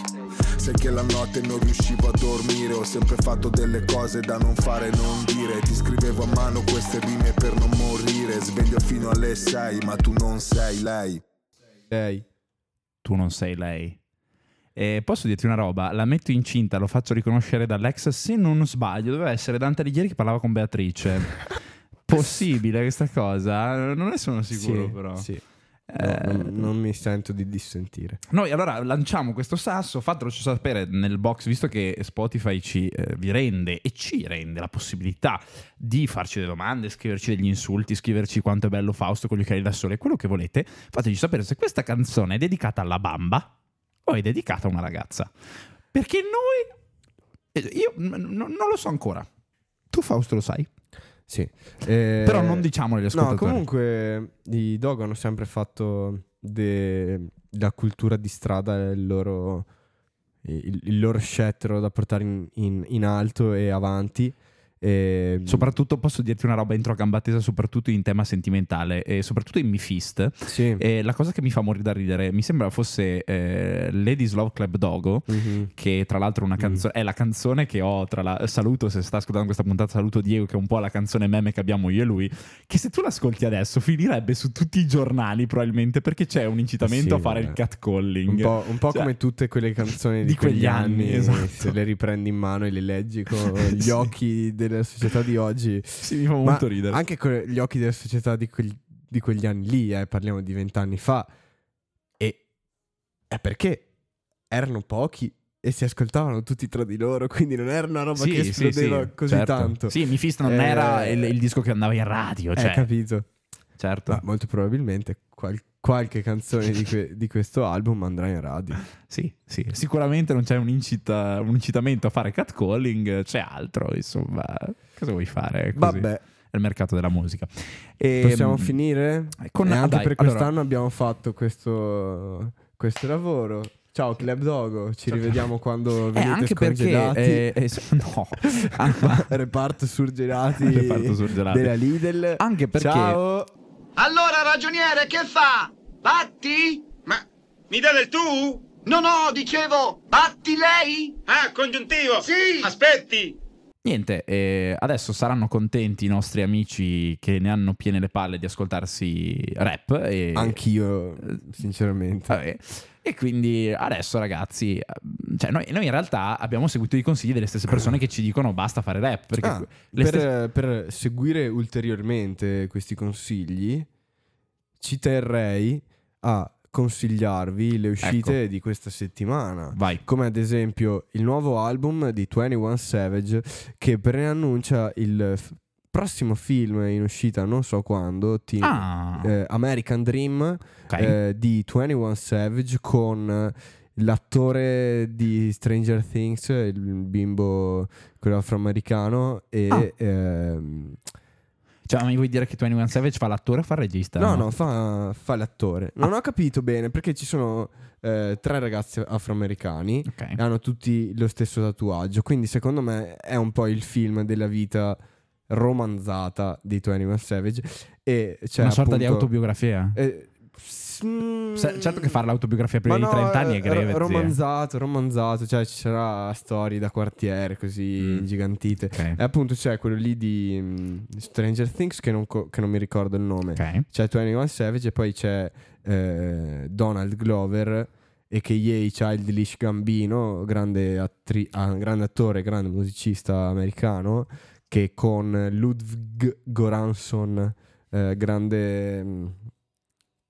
Sai che la notte non riuscivo a dormire Ho sempre fatto delle cose da non fare e non dire. Ti scrivevo a mano queste rime per non morire Sveglio fino alle sei ma tu non sei lei Lei. Tu non sei lei. E posso dirti una roba? La metto incinta, lo faccio riconoscere dall'ex. Se non sbaglio, doveva essere Dante Alighieri che parlava con Beatrice. Possibile questa cosa? Non ne sono sicuro, Sì, però. Sì. Eh, non, non mi sento di dissentire. Noi allora lanciamo questo sasso, fatelo sapere nel box, visto che Spotify ci, eh, vi rende e ci rende la possibilità di farci delle domande, scriverci degli insulti, scriverci quanto è bello Fausto con gli occhiali da sole, quello che volete, fateci sapere se questa canzone è dedicata alla bamba o è dedicata a una ragazza. Perché noi... eh, Io n- non lo so ancora. Tu Fausto lo sai? Sì. Eh, Però non diciamolo agli No, ascoltatori. comunque i dog hanno sempre fatto de- la cultura di strada il loro, il, il loro scettro da portare in, in- in alto e avanti. E, Soprattutto posso dirti una roba entro a gamba tesa, soprattutto in tema sentimentale e soprattutto in Mi Fist. sì. E la cosa che mi fa morire da ridere, mi sembra fosse eh, Ladies Love Club Dogo, Mhm. che tra l'altro è una canzone, è la canzone che ho tra la... Saluto, se sta ascoltando questa puntata, saluto Diego, che è un po' la canzone meme che abbiamo io e lui, che se tu l'ascolti adesso finirebbe su tutti i giornali probabilmente perché c'è un incitamento Sì, a fare vabbè. il catcalling. Un po', un po' Cioè, come tutte quelle canzoni di, di quegli quegli anni, anni, esatto. se le riprendi in mano e le leggi con gli Sì. occhi della società di oggi. Sì, mi fa Ma molto ridere. Anche con gli occhi della società di, quegli- di quegli anni lì, eh, parliamo di vent'anni fa. E è perché erano pochi e si ascoltavano tutti tra di loro, quindi non era una roba che esplodeva così certo. tanto. Sì, Mi Fist non Eh, era il, il disco che andava in radio, Hai cioè, capito? certo. Ma molto probabilmente qual- qualche canzone di, que- di questo album andrà in radio. Sì, sì, sicuramente non c'è un, incita- un incitamento a fare catcalling, c'è altro, insomma, cosa vuoi fare? Così. Vabbè, È il mercato della musica. E, possiamo mm, finire? con- e ah, anche dai, per allora- quest'anno abbiamo fatto questo, questo lavoro. Ciao Club Dogo, ci rivediamo quando Eh, venite anche perché scongedati. eh, eh, no, Ah, Reparto surgelati Reparto surgelati. della Lidl. anche perché Ciao. Allora, ragioniere, che fa? Batti? Ma mi dà del tu? No, no, dicevo, batti lei? Ah, congiuntivo! Sì. Aspetti! niente, eh, adesso saranno contenti i nostri amici che ne hanno piene le palle di ascoltarsi rap e Anch'io, sinceramente. Vabbè. E quindi adesso ragazzi, eh, cioè noi, noi in realtà abbiamo seguito i consigli delle stesse persone che ci dicono basta fare rap. Ah, per, stesse- per seguire ulteriormente questi consigli, ci terrei a consigliarvi le uscite di questa settimana. Vai. Come ad esempio il nuovo album di 21 Savage che preannuncia il prossimo film in uscita non so quando, ti- Ah, eh, American Dream ok. eh, di 21 Savage con eh, l'attore di Stranger Things, il bimbo quello afroamericano e Ah. ehm, Cioè, mi vuoi dire che 21 Savage fa l'attore o fa il regista? no, no, fa, fa l'attore. Non ho capito bene perché ci sono eh, tre ragazzi afroamericani Ok. e hanno tutti lo stesso tatuaggio, quindi secondo me è un po' il film della vita romanzata di 21 Savage e c'è Una sorta di appunto- autobiografia. eh, mm, certo che fare l'autobiografia prima Ma di no, 30 anni è eh, greve. zia. romanzato, romanzato, cioè ci sarà storie da quartiere così Mm. ingigantite. Ok. E appunto c'è quello lì di mm, Stranger Things che non, co- che non mi ricordo il nome. Ok. C'è 21 Savage e poi c'è eh, Donald Glover a.k.a. Childish Gambino, grande, attri- ah, grande attore, grande musicista americano, che con Ludwig Goranson, eh, grande mm,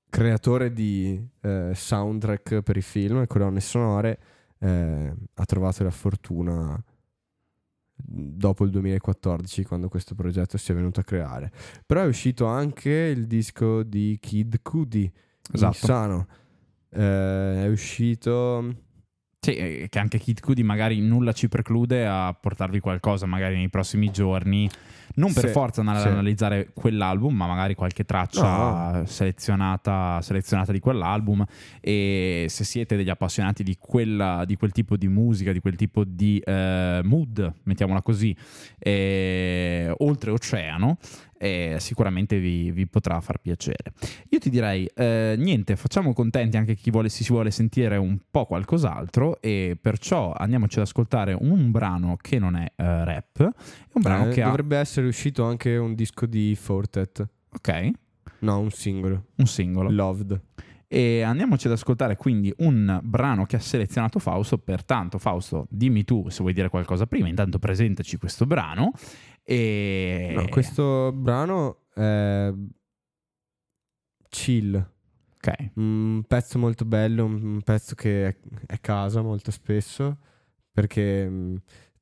creatore di eh, soundtrack per i film e colonne sonore, eh, ha trovato la fortuna dopo il 2014 quando questo progetto si è venuto a creare. Però è uscito anche il disco di Kid Cudi, Esatto. Insano. Eh, è uscito Sì, che anche Kid Cudi magari nulla ci preclude a portarvi qualcosa magari nei prossimi giorni. Non per Sì, forza andare sì. ad analizzare quell'album, ma magari qualche traccia selezionata, selezionata di quell'album. E se siete degli appassionati di, quella, di quel tipo di musica, di quel tipo di eh, mood, mettiamola così, eh, oltreoceano, eh, sicuramente vi, vi potrà far piacere. Io ti direi, eh, niente, facciamo contenti anche chi vuole, si vuole sentire un po' qualcos'altro e perciò andiamoci ad ascoltare un brano che non è eh, rap, è un brano eh, che dovrebbe essere uscito anche un disco di Fortet. Ok, No, un singolo. un singolo. Loved. E andiamoci ad ascoltare quindi un brano che ha selezionato Fausto. Pertanto, Fausto, dimmi tu se vuoi dire qualcosa prima. Intanto presentaci questo brano. E... No, questo brano è chill. Ok. Un pezzo molto bello, un pezzo che è, è casa molto spesso, perché mm,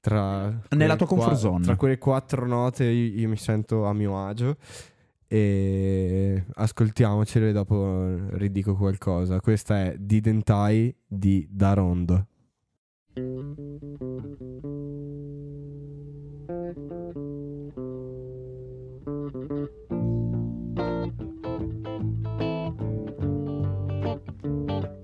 tra... Nella quelle tua comfort qua- zone. Tra quelle quattro note io, io mi sento a mio agio e ascoltiamocelo e dopo ridico qualcosa. Questa è Didn't I di Darondo. Didn't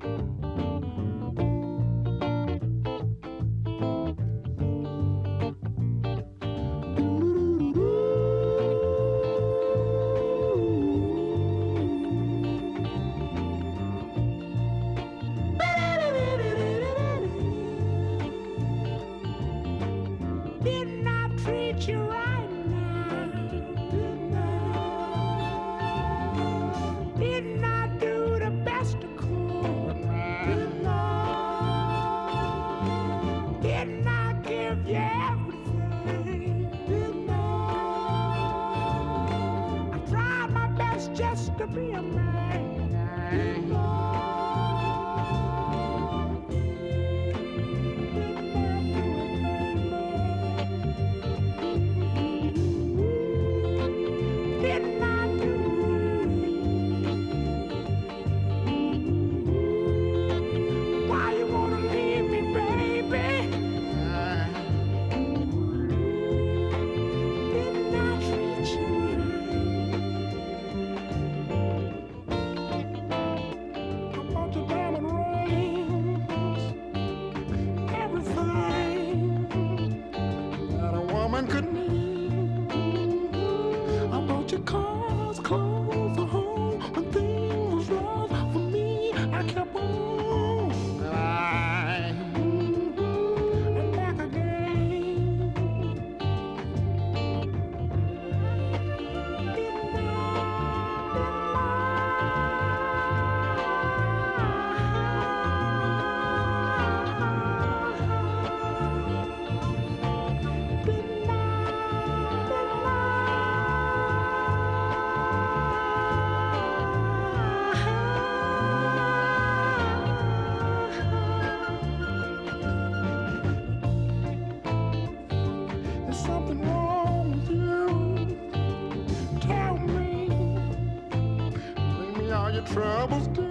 all your troubles, dear.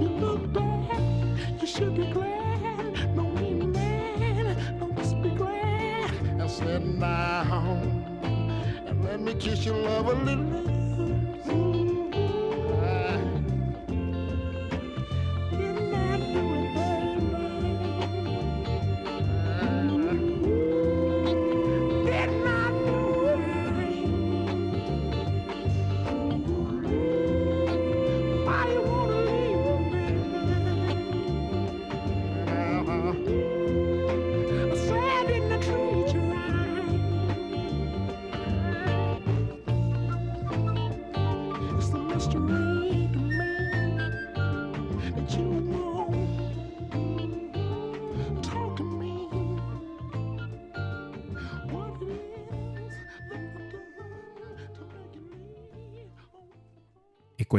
You look bad. You should be glad. Don't be mad. Don't just be glad. Now sit down and let me kiss your love a little.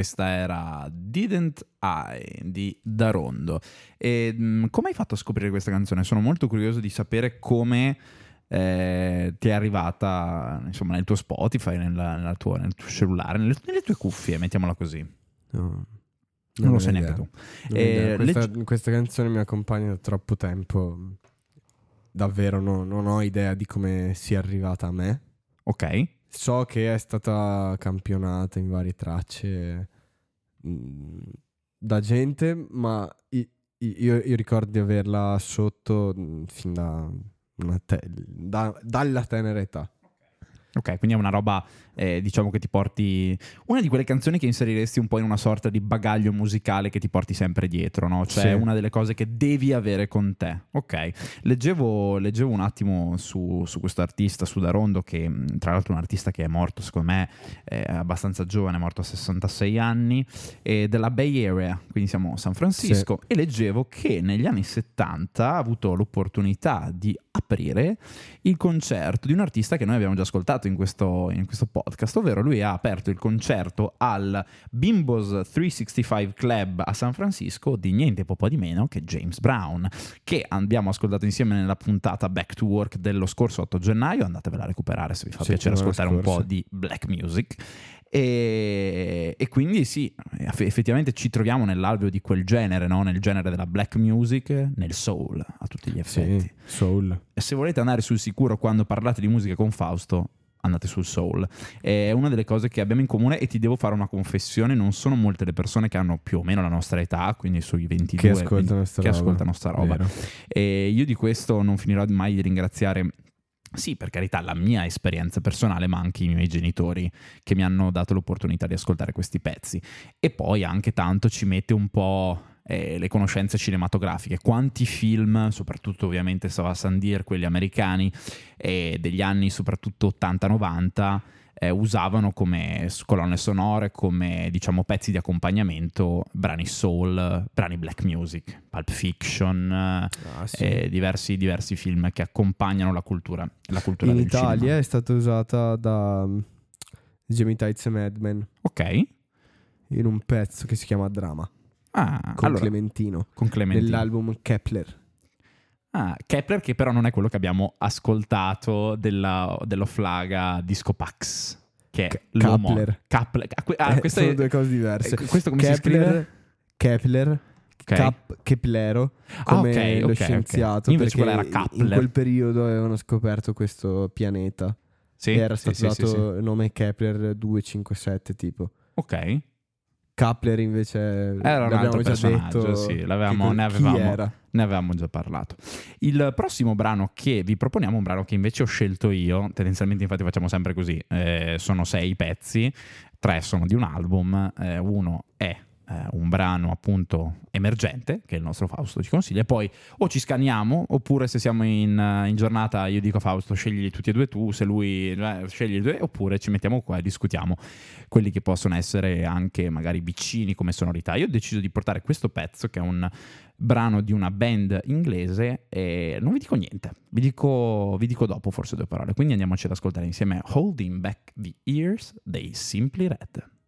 Questa era Didn't I di Darondo. E mh, come hai fatto a scoprire questa canzone? Sono molto curioso di sapere come eh, ti è arrivata insomma nel tuo Spotify, nella- nella tua- nel tuo cellulare, nelle, nelle tue cuffie, mettiamola così. No, Non, lo ho sai neanche tu. Non Eh, questa, leggi- questa canzone mi accompagna da troppo tempo. Davvero no- non ho idea di come sia arrivata a me. Ok. So che è stata campionata in varie tracce mm, da gente, ma i- i- io, io ricordo di averla sotto mm, fin da, te- da- dalla tenera età. Ok, quindi è una roba, eh, diciamo che ti porti. Una di quelle canzoni che inseriresti un po' in una sorta di bagaglio musicale che ti porti sempre dietro, no? Cioè, Sì. una delle cose che devi avere con te. Ok, leggevo, leggevo un attimo su, su questo artista, su Darondo, che tra l'altro è un artista che è morto, secondo me, è abbastanza giovane, è morto a 66 anni, è della Bay Area, quindi siamo a San Francisco. E leggevo che negli anni 70 ha avuto l'opportunità di aprire il concerto di un artista che noi abbiamo già ascoltato in questo, in questo podcast, ovvero lui ha aperto il concerto al Bimbos 365 Club a San Francisco di niente po' di meno che James Brown, che abbiamo ascoltato insieme nella puntata Back to Work dello scorso 8 gennaio, andatevela a recuperare se vi fa Sì, piacere ascoltare un po' di black music. E, e quindi sì, eff- effettivamente ci troviamo nell'alveo di quel genere, no? nel genere della black music, nel soul a tutti gli effetti. Sì, soul. E se volete andare sul sicuro quando parlate di musica con Fausto, andate sul soul. È una delle cose che abbiamo in comune e ti devo fare una confessione, non sono molte le persone che hanno più o meno la nostra età, quindi sui 22 Che ascoltano 20 sta che roba. ascoltano sta roba. Vero. E io di questo non finirò mai di ringraziare. Sì, per carità, la mia esperienza personale, ma anche i miei genitori che mi hanno dato l'opportunità di ascoltare questi pezzi. E poi anche tanto ci mette un po' eh, le conoscenze cinematografiche. Quanti film, soprattutto ovviamente Sava Sandir, quelli americani, eh, degli anni soprattutto 80-90, eh, usavano come colonne sonore, come diciamo pezzi di accompagnamento, brani soul, brani black music, Pulp Fiction, eh, Ah, sì. e diversi, diversi film che accompagnano la cultura, la cultura In Italia cinema. è stata usata da um, Jamie Tights e Madman Ok. in un pezzo che si chiama Drama Ah, con allora, Clementino con Clementino. nell'album Kepler. Ah, Kepler che però non è quello che abbiamo ascoltato della, dell'Oflaga Disco Pax. Che è K- Kepler. Kepler. Ah, ah, Eh, sono è- due cose diverse. eh, questo come si Kepler, scrive? Kepler, Ok. Cap- Keplero, Ah, come ok, lo ok, ok. scienziato. Invece perché quella era in quel periodo avevano scoperto questo pianeta. Sì, era sì, stato sì, sì, dato sì. il nome Kepler 257 tipo. Ok. Kepler invece Era un altro già detto sì, l'avevamo- ne avevamo-. Ne avevamo già parlato. Il prossimo brano che vi proponiamo è un brano che invece ho scelto io. Tendenzialmente, infatti, facciamo sempre così: Eh, sono sei pezzi, tre sono di un album, eh, uno è eh, un brano appunto emergente che il nostro Fausto ci consiglia. Poi o ci scaniamo, oppure se siamo in, eh, in giornata, io dico a Fausto scegli tutti e due tu, se lui eh, scegli due, oppure ci mettiamo qua e discutiamo quelli che possono essere anche magari vicini come sonorità. Io ho deciso di portare questo pezzo che è un brano di una band inglese e non vi dico niente, vi dico, vi dico dopo forse due parole, quindi andiamoci ad ascoltare insieme Holding Back the Ears dei Simply Red.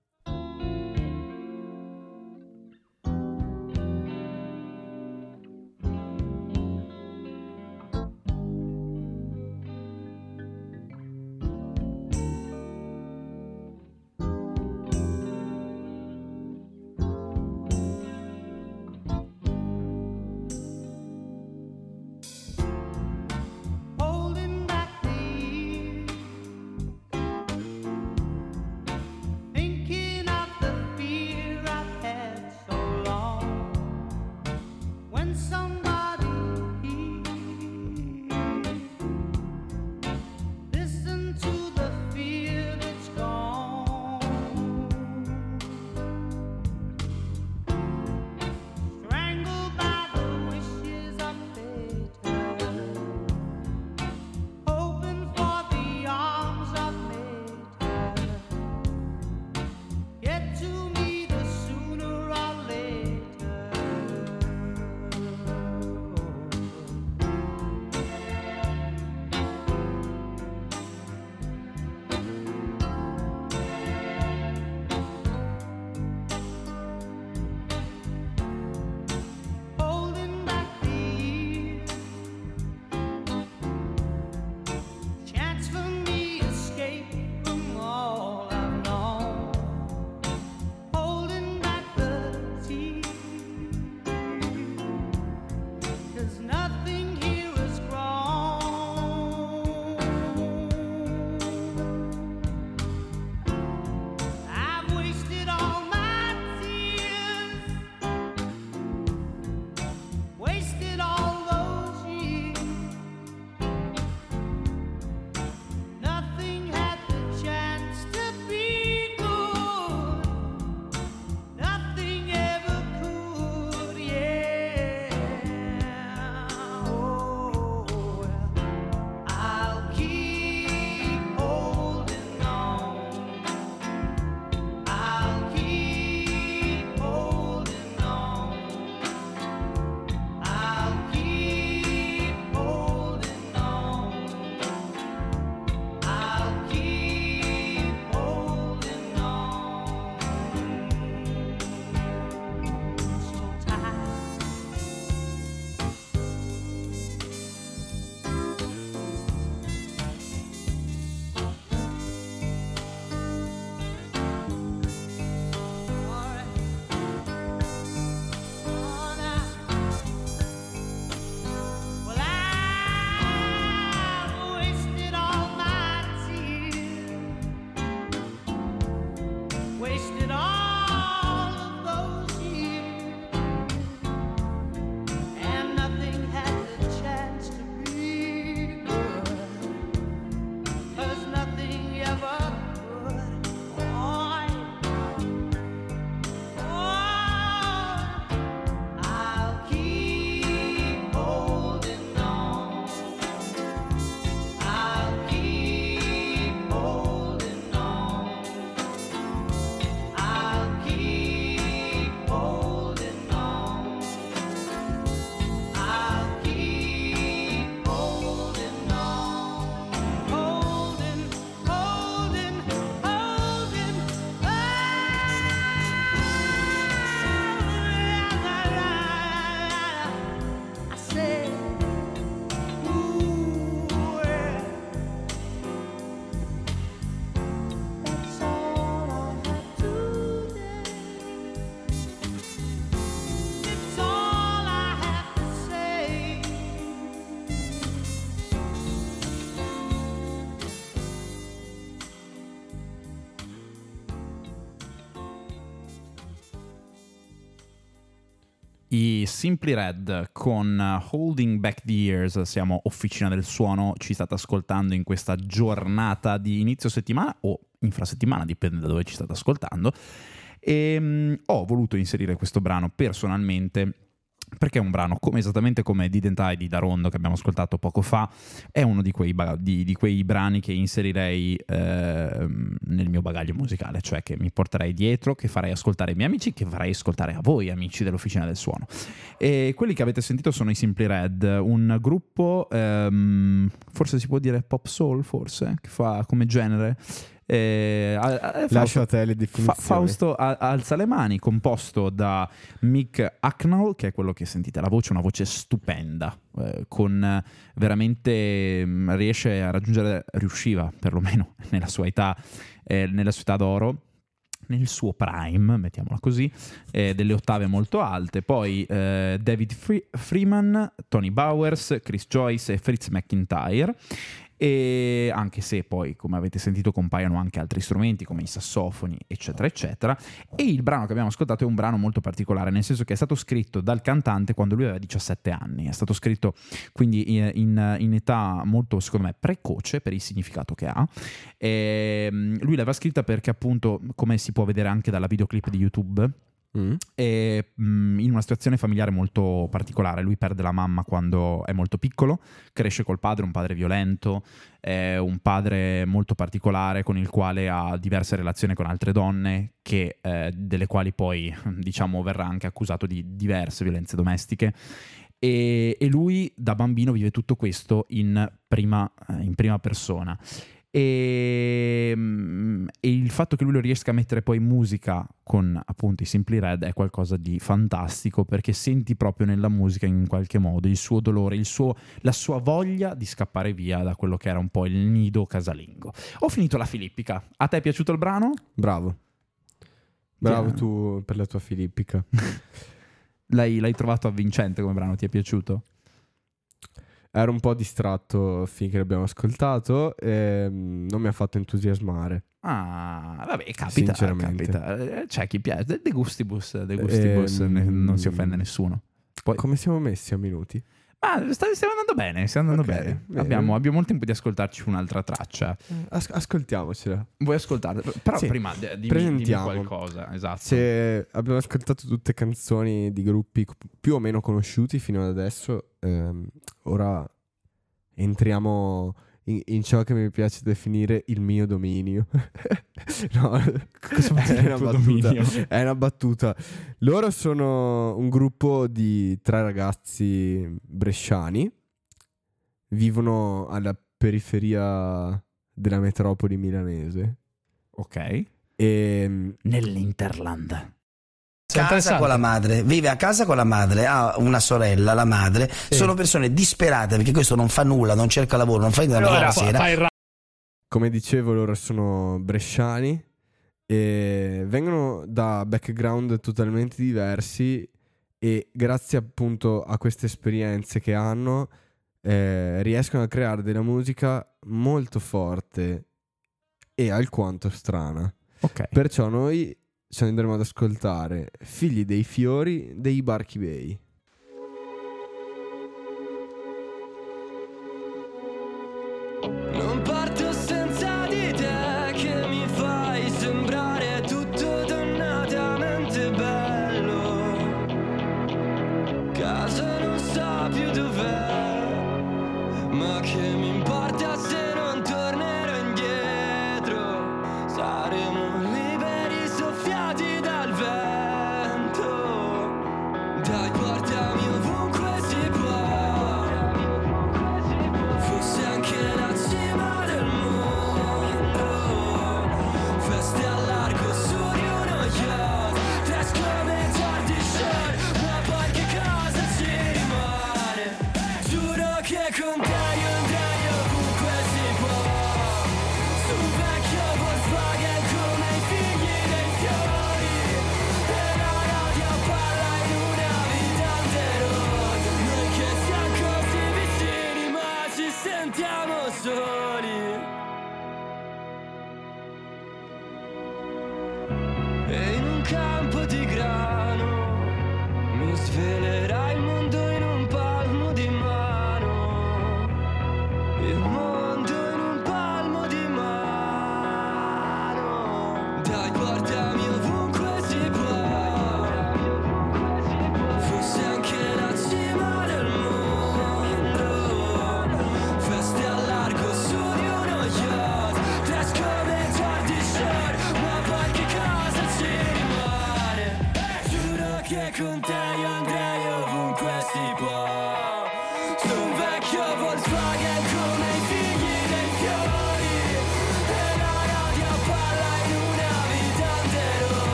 I Simply Red con Holding Back the Years, siamo Officina del Suono, ci state ascoltando in questa giornata di inizio settimana o infrasettimana, dipende da dove ci state ascoltando. E mm, ho voluto inserire questo brano personalmente perché è un brano come, esattamente come Didn't I di Darondo che abbiamo ascoltato poco fa, è uno di quei, ba- di- di quei brani che inserirei ehm, nel mio bagaglio musicale, cioè che mi porterei dietro, che farei ascoltare ai miei amici, che farei ascoltare a voi amici dell'Officina del Suono. E quelli che avete sentito sono i Simply Red, un gruppo, ehm, forse si può dire pop soul, forse, che fa come genere. Eh, a- a- Lascio a te le Fa- definizioni. Fausto a- alza le mani, composto da Mick Hacknell, che è quello che sentite la voce, una voce stupenda, eh, con veramente mm, riesce a raggiungere, riusciva perlomeno nella sua età, eh, nella sua età d'oro. Nel suo prime, mettiamola così, eh, delle ottave molto alte. Poi eh, David Fre- Freeman, Tony Bowers, Chris Joyce e Fritz McIntyre. E anche se poi, come avete sentito, compaiono anche altri strumenti come i sassofoni, eccetera, eccetera. E il brano che abbiamo ascoltato è un brano molto particolare, nel senso che è stato scritto dal cantante quando lui aveva 17 anni. È stato scritto quindi in, in- età molto, secondo me, precoce per il significato che ha. E, mm, lui l'aveva scritta perché, appunto, come si può vedere anche dalla videoclip di YouTube, Mm. è mm, in una situazione familiare molto particolare. Lui perde la mamma quando è molto piccolo, cresce col padre, un padre violento, è un padre molto particolare con il quale ha diverse relazioni con altre donne, che, eh, delle quali poi diciamo verrà anche accusato di diverse violenze domestiche. E, e lui da bambino vive tutto questo in prima, in prima persona. E, mm, e il fatto che lui lo riesca a mettere poi in musica con appunto i Simply Red è qualcosa di fantastico perché senti proprio nella musica in qualche modo il suo dolore, il suo- la sua voglia di scappare via da quello che era un po' il nido casalingo. Ho finito la filippica. A te è piaciuto il brano? Bravo. Bravo Sì. tu per la tua filippica. L'hai, l'hai trovato avvincente come brano? Ti è piaciuto? Ero un po' distratto finché l'abbiamo ascoltato e mm, non mi ha fatto entusiasmare. Ah, vabbè, capita, capita. Eh, C'è chi piace. De, de gustibus, de gustibus, Ehm, ne- non si offende nessuno. Poi- Come siamo messi a minuti? Ma sta- stiamo andando bene, stiamo andando Ok, bene. bene. Abbiamo, abbiamo il tempo di ascoltarci un'altra traccia. As- ascoltiamocela. Vuoi ascoltare? Però Sì. prima d- dimmi, dimmi qualcosa. Esatto. Se abbiamo ascoltato tutte canzoni di gruppi più o meno conosciuti fino ad adesso, ehm, ora entriamo in, in ciò che mi piace definire il mio dominio. no, è una dominio? È una battuta. Loro sono un gruppo di tre ragazzi bresciani. Vivono alla periferia della metropoli milanese. Ok. E Nell'Interland. Casa con la madre, vive a casa con la madre, ha una sorella, la madre, sono persone disperate perché questo non fa nulla, non cerca lavoro, non fa niente dalla mattina alla sera. come dicevo, loro sono bresciani e vengono da background totalmente diversi e grazie appunto a queste esperienze che hanno eh, riescono a creare della musica molto forte e alquanto strana. Ok. Perciò noi ci andremo ad ascoltare Figli dei fiori dei Barchi Bay. Non parto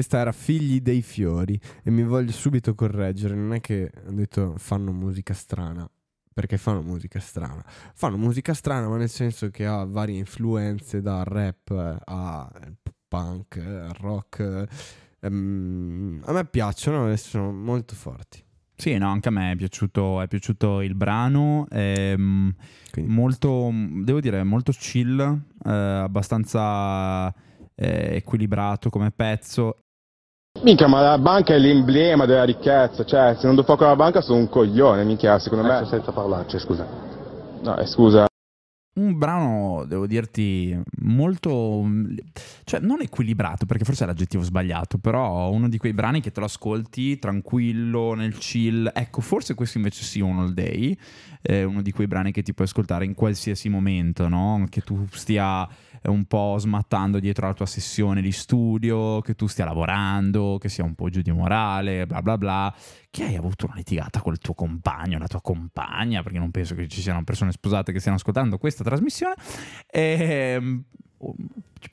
questa era Figli dei fiori. E mi voglio subito correggere. Non è che ho detto fanno musica strana. Perché fanno musica strana. Fanno musica strana, ma nel senso che ha varie influenze da rap a punk, rock. ehm, a me piacciono e sono molto forti. Sì, no, anche a me è piaciuto, è piaciuto il brano, ehm, molto, devo dire, molto chill, eh, abbastanza eh, equilibrato come pezzo. Minchia, ma la banca è l'emblema della ricchezza, cioè se non do fuoco alla banca sono un coglione, minchia, secondo me... senza parlarci, scusa. No, eh, scusa. Un brano, devo dirti, molto... cioè non equilibrato, perché forse è l'aggettivo sbagliato, però uno di quei brani che te lo ascolti tranquillo, nel chill. Ecco, forse questo invece sì, un all day, è uno di quei brani che ti puoi ascoltare in qualsiasi momento, no? Che tu stia eh, un po' smattando dietro la tua sessione di studio, che tu stia lavorando, che sia un po' giù di morale, bla bla bla, che hai avuto una litigata col tuo compagno, la tua compagna, perché non penso che ci siano persone sposate che stiano ascoltando questa trasmissione. Ehm,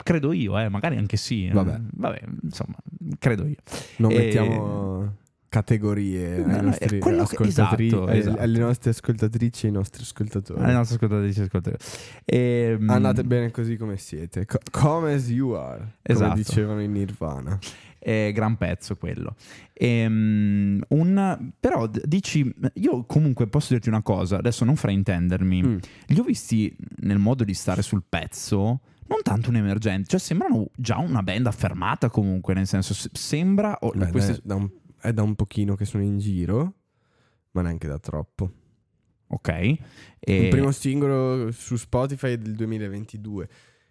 credo io, eh, magari anche sì. Vabbè. Vabbè, insomma, credo io. Non E- mettiamo categorie No, ai nostri ascoltatori- esatto, ai- esatto. alle nostre ascoltatrici e ai nostri ascoltatori. Alle nostre ascoltatrici e ascoltatori. Ehm, Andate bene così come siete. Co- come as you are. Esatto. Come dicevano in Nirvana. È gran pezzo quello. Ehm, un, però dici, io comunque posso dirti una cosa, adesso non fraintendermi, Mm. li ho visti nel modo di stare sul pezzo, non tanto un emergente, cioè sembrano già una band affermata comunque, nel senso sembra... oh, Beh, queste- da un, è da un pochino che sono in giro, ma neanche da troppo. ok. E, Il primo singolo su Spotify è del 2022.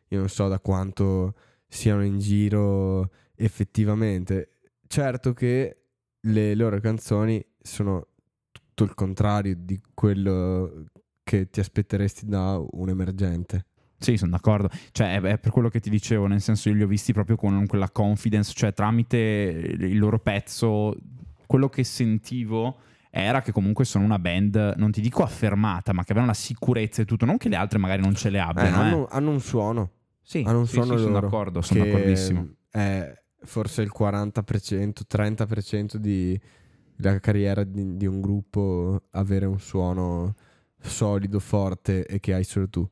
Io non so da quanto siano in giro effettivamente. Certo che le loro canzoni sono tutto il contrario di quello che ti aspetteresti da un emergente. Sì, sono d'accordo. Cioè, è, per quello che ti dicevo, nel senso io li ho visti proprio con quella confidence, cioè tramite il loro pezzo, quello che sentivo era che comunque sono una band, non ti dico affermata, ma che avevano la sicurezza e tutto, non che le altre magari non ce le Eh, abbiano. eh. hanno, hanno un suono. Sì, hanno un sì, suono sì, sono d'accordo, sono d'accordissimo. È forse il 40%, 30% di la carriera di, di un gruppo avere un suono solido, forte e che hai solo tu.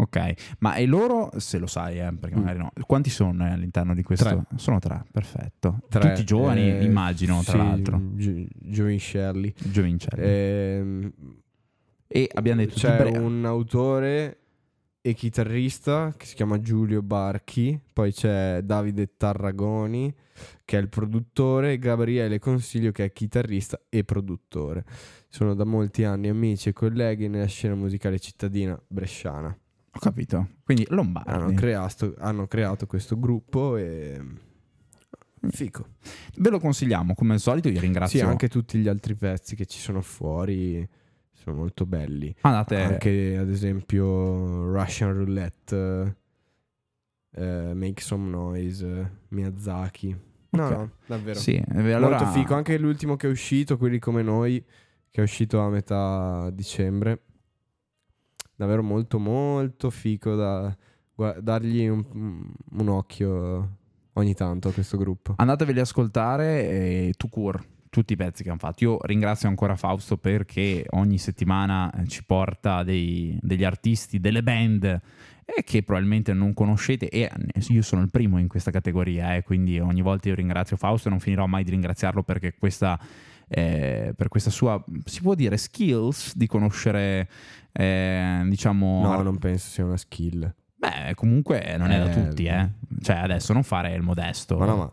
Ok, ma e loro, se lo sai, eh, perché Mm. magari no, quanti sono eh, all'interno di questo? Tre. Sono tre, perfetto. Tre, Tutti giovani, eh, immagino, tra sì, l'altro. Gio- giovincelli. Giovincelli. Ehm, e abbiamo detto c'è bre- un autore e chitarrista che si chiama Giulio Barchi, poi c'è Davide Tarragoni che è il produttore e Gabriele Consiglio che è chitarrista e produttore. Sono da molti anni amici e colleghi nella scena musicale cittadina bresciana. Ho capito. Quindi Lombardi. Hanno creato, hanno creato questo gruppo e... Fico. Ve lo consigliamo, come al solito io ringrazio. Sì, anche tutti gli altri pezzi che ci sono fuori sono molto belli. Andate- Anche ad esempio Russian Roulette, eh, Make Some Noise, Miyazaki. No, Ok. no, davvero. Sì, eh, allora- Molto fico. Anche l'ultimo che è uscito, quelli come noi, che è uscito a metà dicembre. Davvero molto molto fico da gua- dargli un, un occhio ogni tanto a questo gruppo. Andateveli ad ascoltare e tu cur tutti i pezzi che hanno fatto. Io ringrazio ancora Fausto perché ogni settimana eh, ci porta dei- degli artisti, delle band eh, che probabilmente non conoscete e eh, io sono il primo in questa categoria, eh, quindi ogni volta io ringrazio Fausto e non finirò mai di ringraziarlo perché questa, eh, per questa sua, si può dire, skills di conoscere, eh, diciamo... No, non penso sia una skill. Beh, comunque non è da Eh, tutti, eh. Cioè, adesso non fare il modesto. Ma no, ma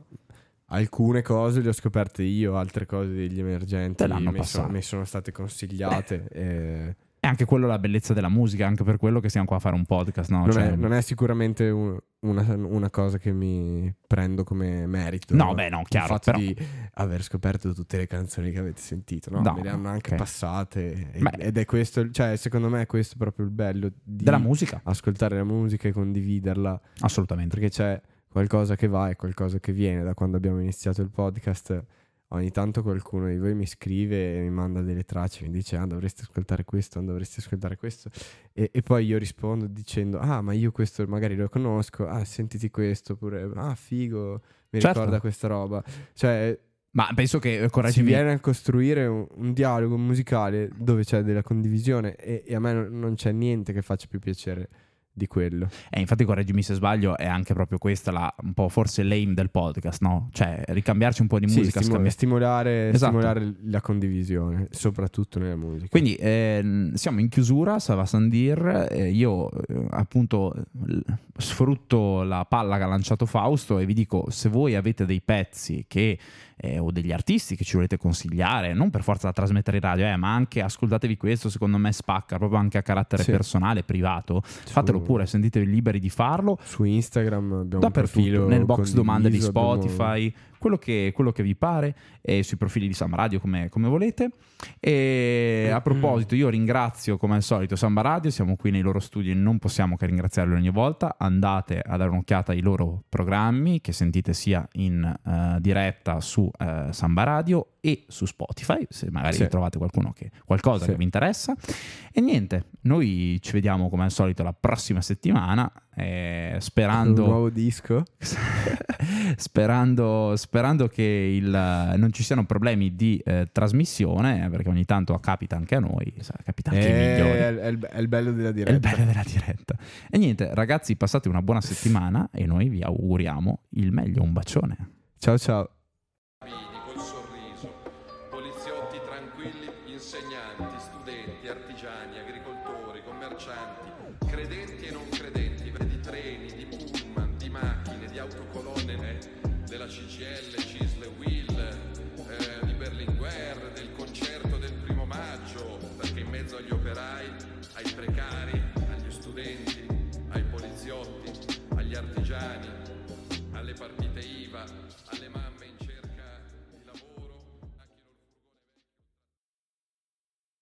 alcune cose le ho scoperte io, altre cose degli emergenti mi, mi sono state consigliate. e È anche quello la bellezza della musica, anche per quello che siamo qua a fare un podcast, no? non, Cioè- è, non è sicuramente un- una, una cosa che mi prendo come merito. No, beh, no, chiaro, Il fatto però- di aver scoperto tutte le canzoni che avete sentito, no? No, me le hanno anche ok. passate. e- ed è questo, cioè, secondo me, è questo proprio il bello di Della musica. ascoltare la musica e condividerla. Assolutamente. Perché c'è qualcosa che va e qualcosa che viene. Da quando abbiamo iniziato il podcast, ogni tanto qualcuno di voi mi scrive e mi manda delle tracce, mi dice: Ah, dovresti ascoltare questo, dovresti ascoltare questo. E, e poi io rispondo dicendo: Ah, ma io questo magari lo conosco. Ah, sentiti questo. Oppure, ah, figo, mi Certo. ricorda questa roba. Cioè, Ma penso che, si correggimi, viene a costruire un, un dialogo musicale dove c'è della condivisione e, e a me non, non c'è niente che faccia più piacere di quello. eh, infatti correggimi se sbaglio, è anche proprio questa la, un po' forse l'aim del podcast, no? Cioè, ricambiarci un po' di Sì, musica, stimo- scambi- stimolare, Esatto. stimolare la condivisione, soprattutto nella musica. Quindi ehm, siamo in chiusura, Sava Sandir, eh, io eh, appunto sfrutto la palla che ha lanciato Fausto e vi dico se voi avete dei pezzi che, eh, o degli artisti che ci volete consigliare, non per forza da trasmettere in radio, eh, ma anche ascoltatevi questo, secondo me spacca proprio anche a carattere Sì. personale, privato, fatelo pure, sentitevi liberi di farlo. Su Instagram abbiamo un Dappertutto, profilo nel box domande di condiviso, abbiamo- Spotify, quello, che, quello che vi pare, e sui profili di Samba Radio come, come volete. E a proposito, io ringrazio come al solito Samba Radio, siamo qui nei loro studi e non possiamo che ringraziarli ogni volta. Andate a dare un'occhiata ai loro programmi che sentite sia in eh, diretta su eh, Samba Radio e su Spotify, se magari Sì. trovate qualcuno che, qualcosa Sì. che vi interessa. E niente, noi ci vediamo come al solito la prossima settimana, eh, sperando Un nuovo disco. sperando, sperando che il, non ci siano problemi di eh, trasmissione, eh, perché ogni tanto capita anche a noi, capita anche ai Eh, migliori. è, è il, bello della È il diretta. bello della diretta. E niente, ragazzi, passate una buona settimana e noi vi auguriamo il meglio. Un bacione. Ciao ciao.